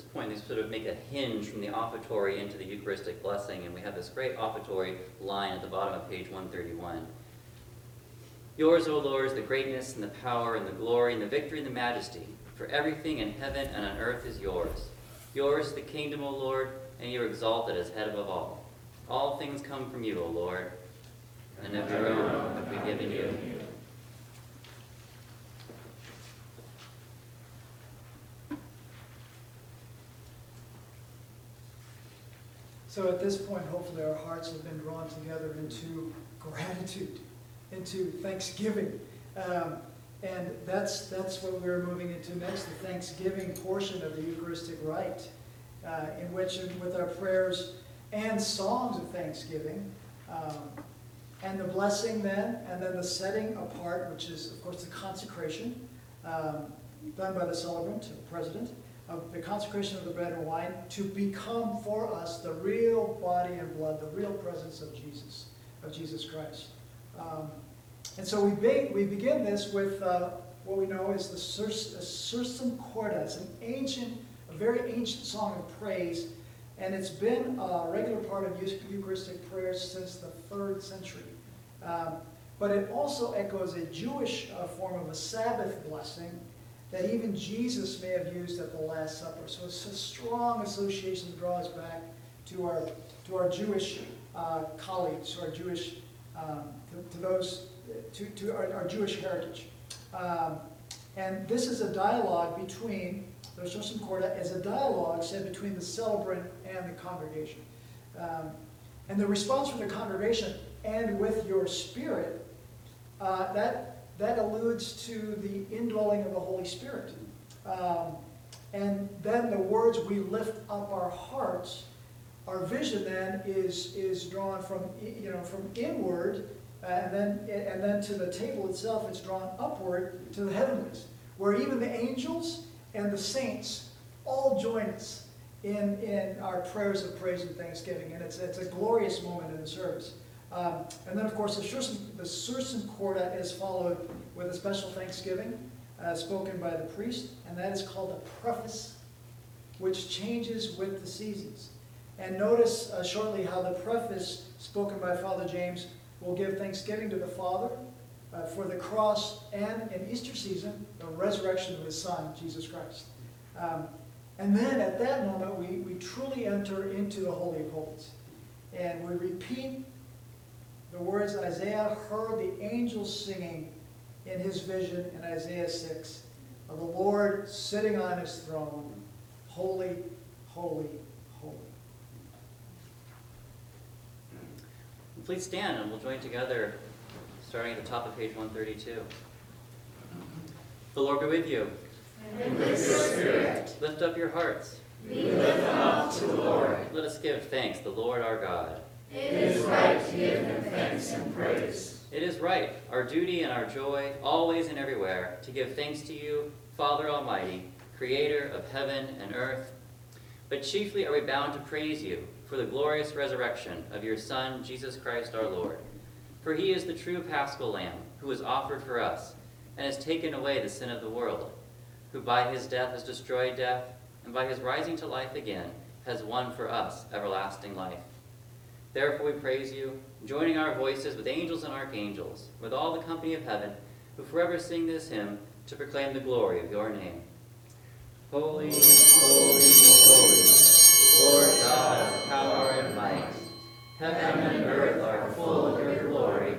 This point, they sort of make a hinge from the offertory into the Eucharistic blessing, and we have this great offertory line at the bottom of page 131. Yours, O Lord, is the greatness and the power and the glory and the victory and the majesty, for everything in heaven and on earth is yours. Yours is the kingdom, O Lord, and you are exalted as head above all. All things come from you, O Lord, and of your own have we given you. So at this point, hopefully, our hearts have been drawn together into gratitude, into thanksgiving. Um, And that's, that's what we're moving into next, the thanksgiving portion of the Eucharistic rite, uh, in which, with our prayers and songs of thanksgiving, um, and the blessing then, and then the setting apart, which is, of course, the consecration, um, done by the celebrant, the president, of the consecration of the bread and wine to become for us the real body and blood, the real presence of Jesus, of Jesus Christ. Um, and so we, be, we begin this with uh, what we know is the Sursum Corda. It's an ancient, a very ancient song of praise, and it's been a regular part of Eucharistic prayers since the third century. Um, but it also echoes a Jewish uh, form of a Sabbath blessing that even Jesus may have used at the Last Supper. So it's a strong association that draws back to our, to our Jewish uh, colleagues, to our Jewish, um, to, to, those, to, to our, our Jewish heritage. Um, and this is a dialogue between, the Sursum Corda is a dialogue said between the celebrant and the congregation. Um, and the response from the congregation, and with your spirit, uh, that that alludes to the indwelling of the Holy Spirit. Um, and then the words, we lift up our hearts, our vision then is, is drawn from, you know, from inward, and, then, and then to the table itself, it's drawn upward to the heavenlies, where even the angels and the saints all join us in, in our prayers of praise and thanksgiving. And it's, it's a glorious moment in the service. Um, and then, of course, the Sursum, the Corda is followed with a special thanksgiving uh, spoken by the priest, and that is called a preface, which changes with the seasons. And notice uh, shortly how the preface spoken by Father James will give thanksgiving to the Father uh, for the cross and, in Easter season, the resurrection of his Son, Jesus Christ. Um, and then at that moment, we, we truly enter into the Holy of Holies. And we repeat the words Isaiah heard the angels singing in his vision in Isaiah 6 of the Lord sitting on his throne, holy, holy, holy. Please stand and we'll join together, starting at the top of page 132. The Lord be with you. And with your spirit. Lift up your hearts. We lift them up to the Lord. Let us give thanks, the Lord our God. It is right to give him thanks and praise. It is right, our duty and our joy, always and everywhere, to give thanks to you, Father Almighty, creator of heaven and earth. But chiefly are we bound to praise you for the glorious resurrection of your Son, Jesus Christ our Lord. For he is the true paschal lamb who was offered for us and has taken away the sin of the world, who by his death has destroyed death, and by his rising to life again has won for us everlasting life. Therefore we praise you, joining our voices with angels and archangels, with all the company of heaven, who forever sing this hymn to proclaim the glory of your name. Holy, holy, holy, Lord God of power and might. Heaven and earth are full of your glory.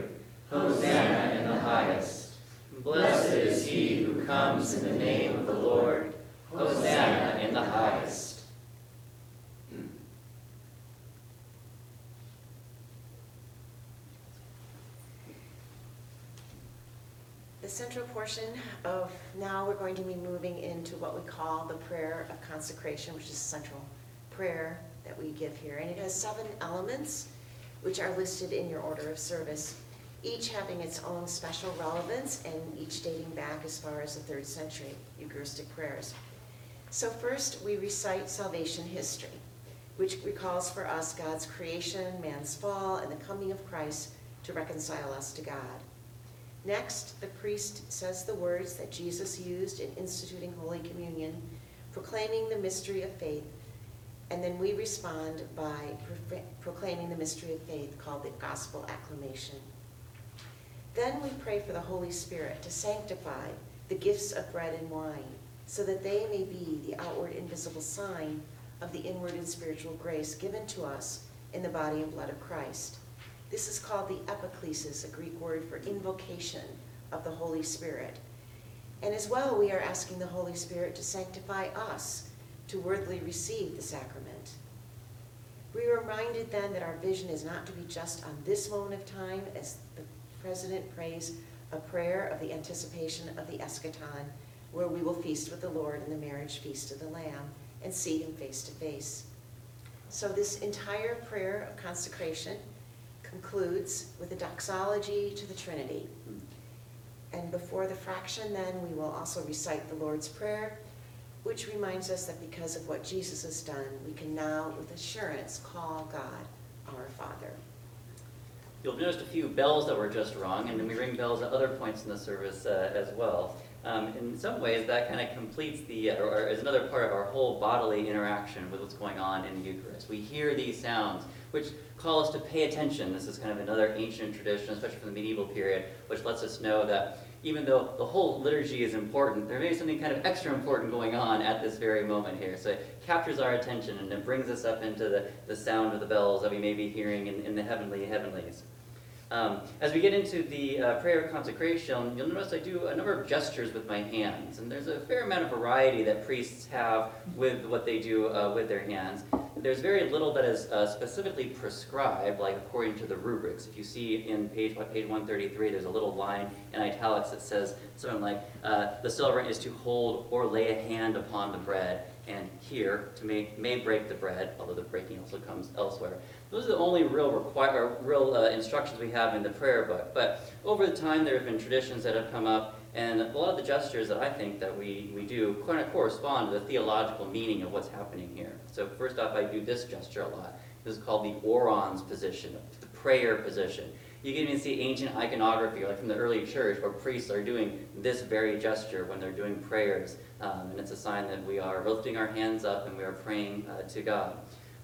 Hosanna in the highest. Blessed is he who comes in the name of the Lord. Hosanna in the highest. The central portion of now we're going to be moving into what we call the prayer of consecration, which is the central prayer that we give here. And it has seven elements, which are listed in your order of service, each having its own special relevance and each dating back as far as the third century Eucharistic prayers. So, first, we recite salvation history, which recalls for us God's creation, man's fall, and the coming of Christ to reconcile us to God. Next, the priest says the words that Jesus used in instituting Holy Communion, proclaiming the mystery of faith, and then we respond by proclaiming the mystery of faith called the gospel acclamation. Then we pray for the Holy Spirit to sanctify the gifts of bread and wine, so that they may be the outward invisible sign of the inward and spiritual grace given to us in the body and blood of Christ. This is called the epiclesis, a Greek word for invocation of the Holy Spirit. And as well, we are asking the Holy Spirit to sanctify us to worthily receive the sacrament. We were reminded then that our vision is not to be just on this moment of time as the president prays a prayer of the anticipation of the eschaton, where we will feast with the Lord in the marriage feast of the Lamb and see him face to face. So this entire prayer of consecration concludes with a doxology to the Trinity. And before the fraction, then, we will also recite the Lord's Prayer, which reminds us that because of what Jesus has done, we can now, with assurance, call God our Father. You'll notice a few bells that were just wrong, and then we ring bells at other points in the service uh, as well. Um, in some ways, that kind of completes the, uh, or, or is another part of our whole bodily interaction with what's going on in the Eucharist. We hear these sounds, which call us to pay attention. This is kind of another ancient tradition, especially from the medieval period, which lets us know that even though the whole liturgy is important, there may be something kind of extra important going on at this very moment here. So it captures our attention and it brings us up into the, the sound of the bells that we may be hearing in, in the heavenly heavenlies. Um, as we get into the uh, prayer of consecration, you'll notice I do a number of gestures with my hands, and there's a fair amount of variety that priests have with what they do uh, with their hands. There's very little that is uh, specifically prescribed, like according to the rubrics. If you see in page page 133, there's a little line in italics that says something like, uh, "The celebrant is to hold or lay a hand upon the bread." and here to make, may break the bread, although the breaking also comes elsewhere. Those are the only real require, real uh, instructions we have in the prayer book. But over the time, there have been traditions that have come up, and a lot of the gestures that I think that we, we do kind of correspond to the theological meaning of what's happening here. So first off, I do this gesture a lot. This is called the orans position, the prayer position. You can even see ancient iconography, like from the early church, where priests are doing this very gesture when they're doing prayers. Um, and it's a sign that we are lifting our hands up and we are praying uh, to God.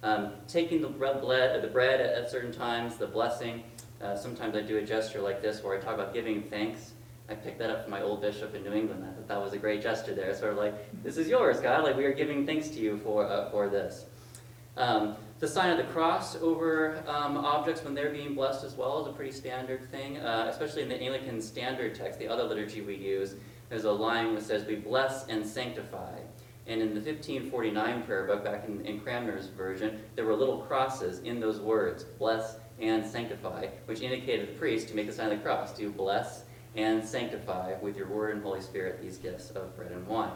Um, taking the bread, uh, the bread at, certain times, the blessing. Uh, sometimes I do a gesture like this where I talk about giving thanks. I picked that up from my old bishop in New England. I thought that was a great gesture there. Sort of like, this is yours, God. Like we are giving thanks to you for, uh, for this. Um, the sign of the cross over um, objects when they're being blessed as well is a pretty standard thing, uh, especially in the Anglican Standard text, the other liturgy we use. There's a line that says, We bless and sanctify. And in the 1549 prayer book, back in, in Cranmer's version, there were little crosses in those words, bless and sanctify, which indicated the priest to make the sign of the cross, to bless and sanctify with your word and Holy Spirit these gifts of bread and wine.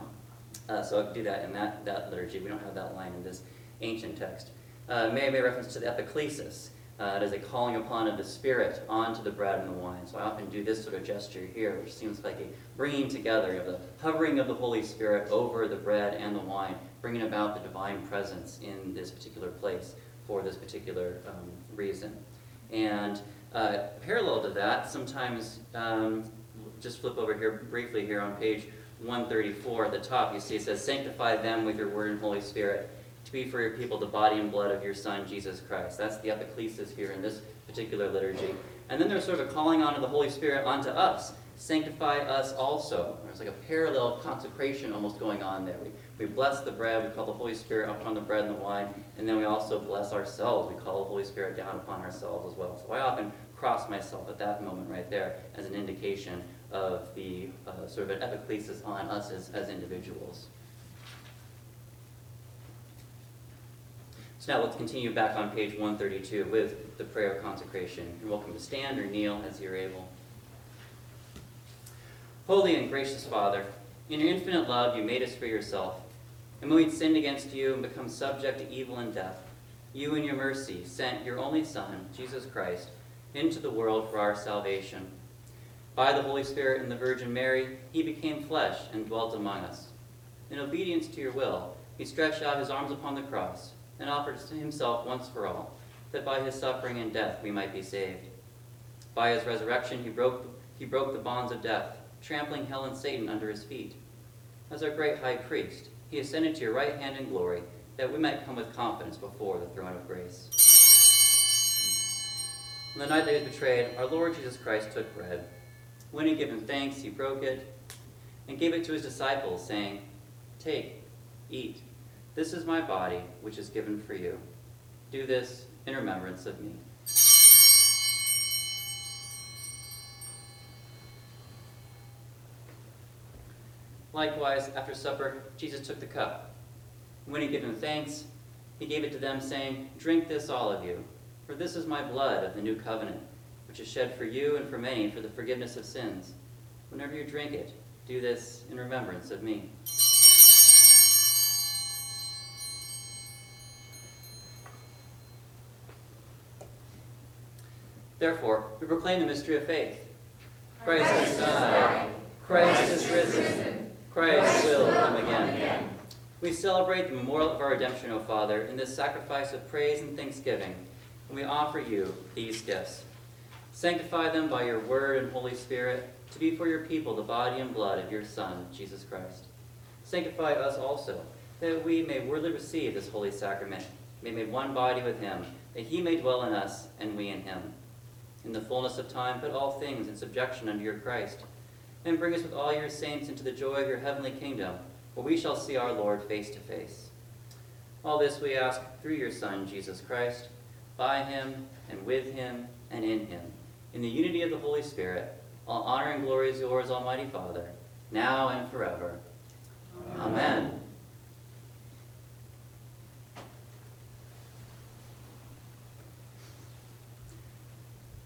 Uh, so do that in that, that liturgy. We don't have that line in this ancient text uh, may I make reference to the epiclesis. Uh, it is a calling upon of the Spirit onto the bread and the wine. So I often do this sort of gesture here, which seems like a bringing together of the hovering of the Holy Spirit over the bread and the wine, bringing about the divine presence in this particular place for this particular um, reason. And uh, parallel to that, sometimes, um, just flip over here briefly here on page 134 at the top, you see it says, Sanctify them with your word and Holy Spirit to be for your people the body and blood of your Son, Jesus Christ. That's the epiclesis here in this particular liturgy. And then there's sort of a calling on of the Holy Spirit onto us. Sanctify us also. There's like a parallel consecration almost going on there. We, we bless the bread, we call the Holy Spirit upon the bread and the wine, and then we also bless ourselves. We call the Holy Spirit down upon ourselves as well. So I often cross myself at that moment right there as an indication of the uh, sort of an epiclesis on us as, as individuals. So now let's continue back on page 132 with the prayer of consecration. You're welcome to stand or kneel as you're able. Holy and gracious Father, in your infinite love you made us for yourself. And when we'd sinned against you and become subject to evil and death, you in your mercy sent your only Son, Jesus Christ, into the world for our salvation. By the Holy Spirit and the Virgin Mary, he became flesh and dwelt among us. In obedience to your will, he stretched out his arms upon the cross and offered to himself once for all, that by his suffering and death we might be saved. By his resurrection he broke, he broke the bonds of death, trampling hell and Satan under his feet. As our great high priest, he ascended to your right hand in glory, that we might come with confidence before the throne of grace. On the night that he was betrayed, our Lord Jesus Christ took bread. When he had given thanks, he broke it and gave it to his disciples, saying, Take, eat. This is my body, which is given for you. Do this in remembrance of me. Likewise, after supper, Jesus took the cup. When he had given thanks, He gave it to them, saying, Drink this, all of you, for this is my blood of the new covenant, which is shed for you and for many for the forgiveness of sins. Whenever you drink it, do this in remembrance of me. Therefore, we proclaim the mystery of faith. Christ has died. Christ is risen. Christ will come again. We celebrate the memorial of our redemption, O Father, in this sacrifice of praise and thanksgiving, and we offer you these gifts. Sanctify them by your word and Holy Spirit, to be for your people the body and blood of your Son, Jesus Christ. Sanctify us also, that we may worthily receive this holy sacrament, may be made one body with him, that he may dwell in us and we in him. In the fullness of time, put all things in subjection under your Christ, and bring us with all your saints into the joy of your heavenly kingdom, where we shall see our Lord face to face. All this we ask through your Son, Jesus Christ, by him, and with him, and in him, in the unity of the Holy Spirit, all honor and glory is yours, Almighty Father, now and forever. Amen. Amen.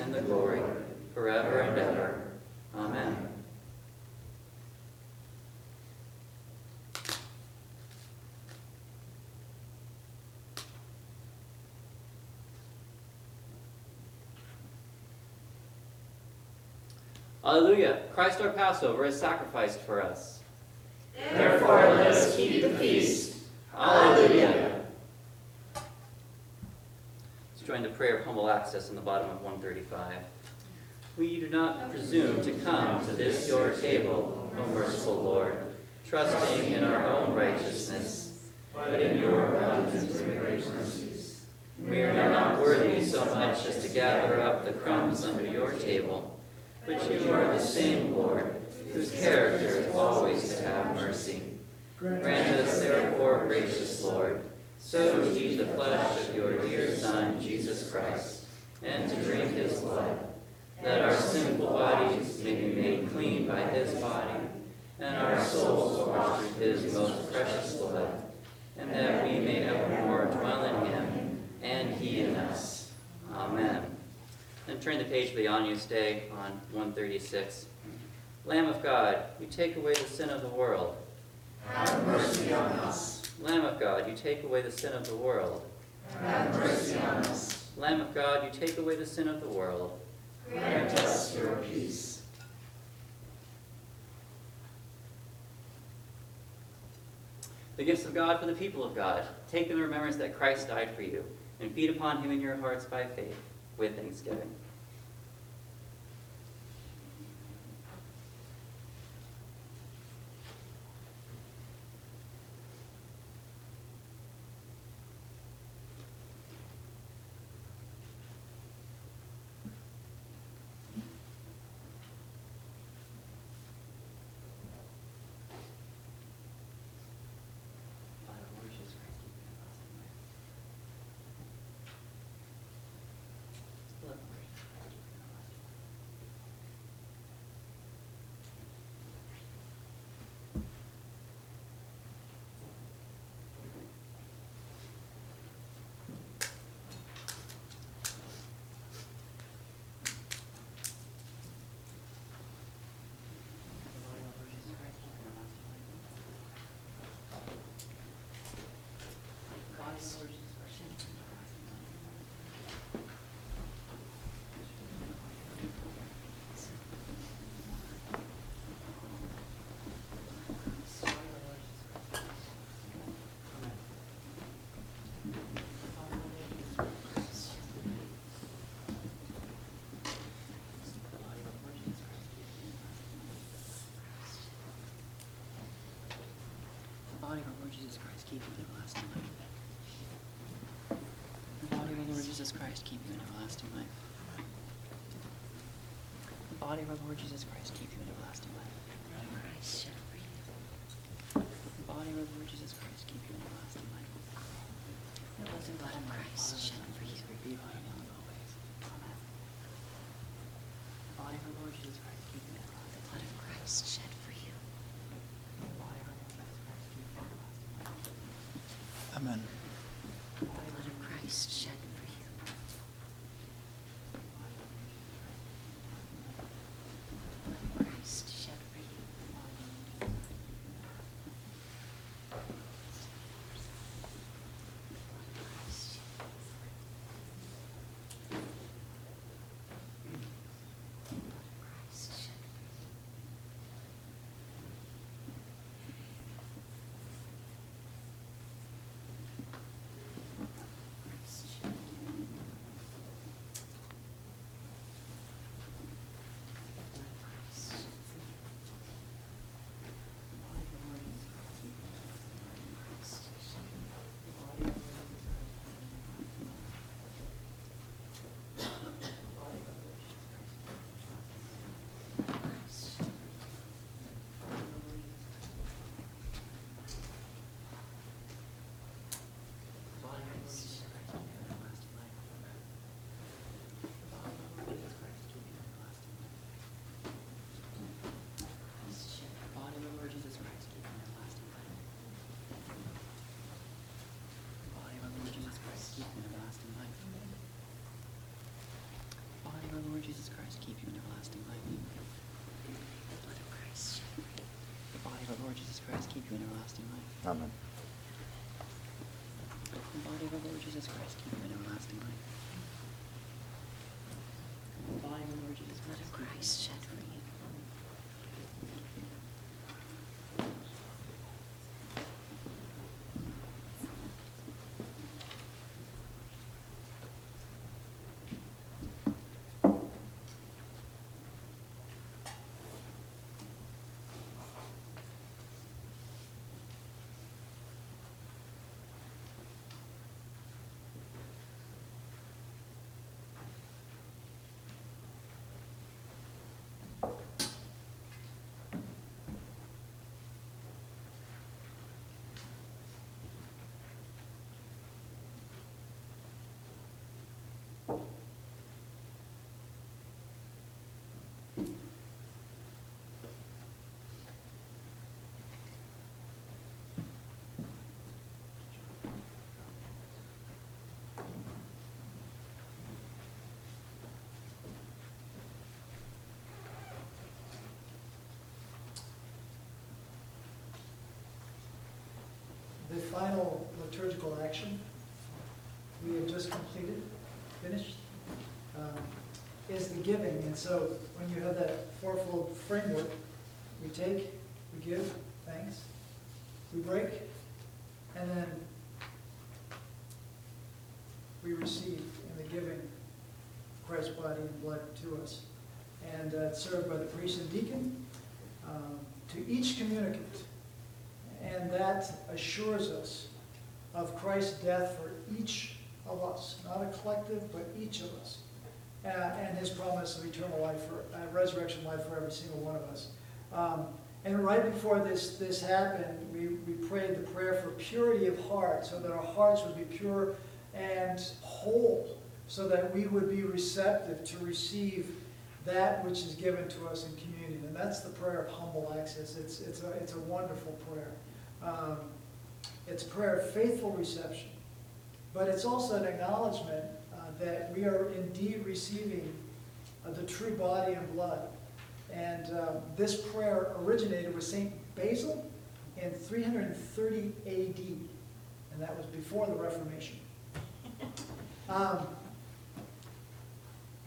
and the glory, forever and ever. Amen. Alleluia! Christ our Passover is sacrificed for us. Therefore let us keep the feast. Alleluia! Let's join the prayer of humble access in the bottom of 135. We do not presume to come to this your table, O merciful Lord, trusting in our own righteousness, but in your abundance and mercies. We are not worthy so much as to gather up the crumbs under your table, but you are the same Lord, whose character is always to have mercy. Grant us, therefore, gracious Lord, so to eat the flesh of your dear Son, Jesus Christ, and to drink his blood, that our sinful bodies may be made clean by his body, and our souls washed with his most precious blood, and that we may evermore dwell in him, and he in us. Amen. And turn the page to the Agnus Dei on 136. Lamb of God, you take away the sin of the world. Have mercy on us. Lamb of God, you take away the sin of the world. Have mercy on us. Lamb of God, you take away the sin of the world. Grant us your peace. The gifts of God for the people of God. Take them in remembrance that Christ died for you, and feed upon him in your hearts by faith, with thanksgiving. Body of our Lord Jesus Christ, keep him everlasting life. Jesus Christ keep you in everlasting life. The body of our Lord Jesus Christ keep you in everlasting life. Christ shed for you. The body of our Lord Jesus Christ keep you in everlasting life. The blessed blood of Christ Christ shed for you. Be by now and always. Amen. The body of our Lord Jesus Christ keep you in everlasting life. The Blood of Christ shed for you. The body of our Lord Jesus Christ keep you in everlasting life. Amen. Blood of Christ shed for you. Blood of Christ shed for you. Christ shed for you. Blood of Christ shed for you. Christ shed for you. Blood of Christ shed for you. Christ shed for you. Christ shed for you. Christ shed for you. Christ shed for you. Body of the Lord Jesus Christ keep you in everlasting life. Body of our Lord Jesus Christ keep you in everlasting life. Body of our Lord Jesus Christ keep you in everlasting life. Blood of Christ shed for you. The body of our Lord Jesus Christ keep you in everlasting life. Amen. The body of our Lord Jesus Christ keep you in everlasting life. The body of our Lord Jesus Blood Christ of keep you in Christ shed for you. The final liturgical action we have just completed, finished, um, is the giving. And so when you have that fourfold framework, we take, we give thanks, we break, and then we receive in the giving Christ's body and blood to us. And uh, served by the priest and deacon um, to each communicant. And that assures us of Christ's death for each of us, not a collective, but each of us. Uh, and his promise of eternal life, for uh, resurrection life for every single one of us. Um, and right before this, this happened, we, we prayed the prayer for purity of heart, so that our hearts would be pure and whole, so that we would be receptive to receive that which is given to us in communion. And that's the prayer of humble access. It's, it's, a, it's a wonderful prayer. Um, it's a prayer of faithful reception, but it's also an acknowledgement uh, that we are indeed receiving uh, the true body and blood. And um, this prayer originated with St. Basil in 330 AD, and that was before the Reformation. Um,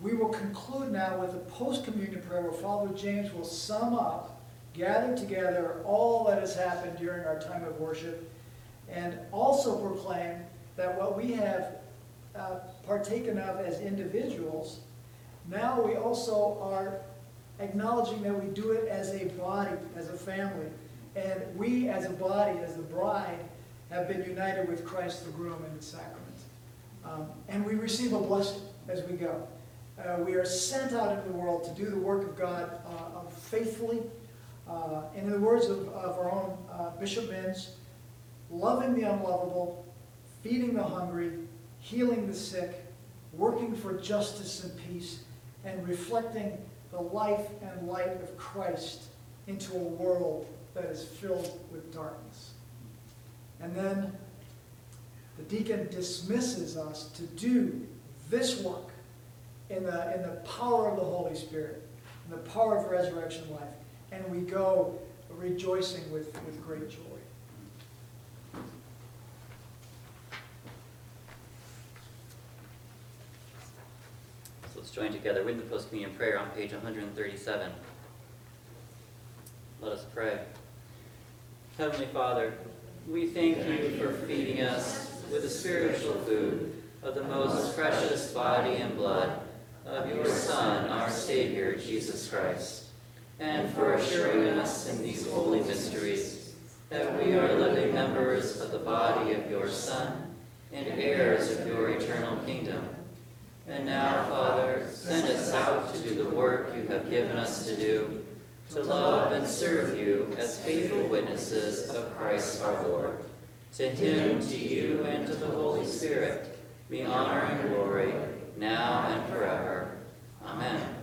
we will conclude now with a post-communion prayer where Father James will sum up, gather together all that has happened during our time of worship, and also proclaim that what we have uh, partaken of as individuals, now we also are acknowledging that we do it as a body, as a family. And we as a body, as the bride, have been united with Christ the groom in the sacrament. Um, And we receive a blessing as we go. Uh, We are sent out into the world to do the work of God uh, faithfully. Uh, And in the words of of our own uh, Bishop Binns, loving the unlovable, feeding the hungry, healing the sick, working for justice and peace, and reflecting the life and light of Christ into a world that is filled with darkness. And then the deacon dismisses us to do this work in the, in the power of the Holy Spirit, in the power of resurrection life. And we go rejoicing with, with great joy. So let's join together with the post-communion prayer on page 137. Let us pray. Heavenly Father, we thank you for feeding us with the spiritual food of the most precious body and blood of your Son, our Savior, Jesus Christ, and for assuring us in these holy mysteries that we are living members of the body of your Son and heirs of your eternal kingdom. And now, Father, send us out to do the work you have given us to do, to love and serve you as faithful witnesses of Christ our Lord. To him, to you, and to the Holy Spirit be honor and glory, now and forever. Amen.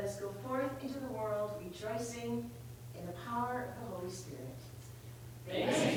us go forth into the world rejoicing in the power of the Holy Spirit. Thanks.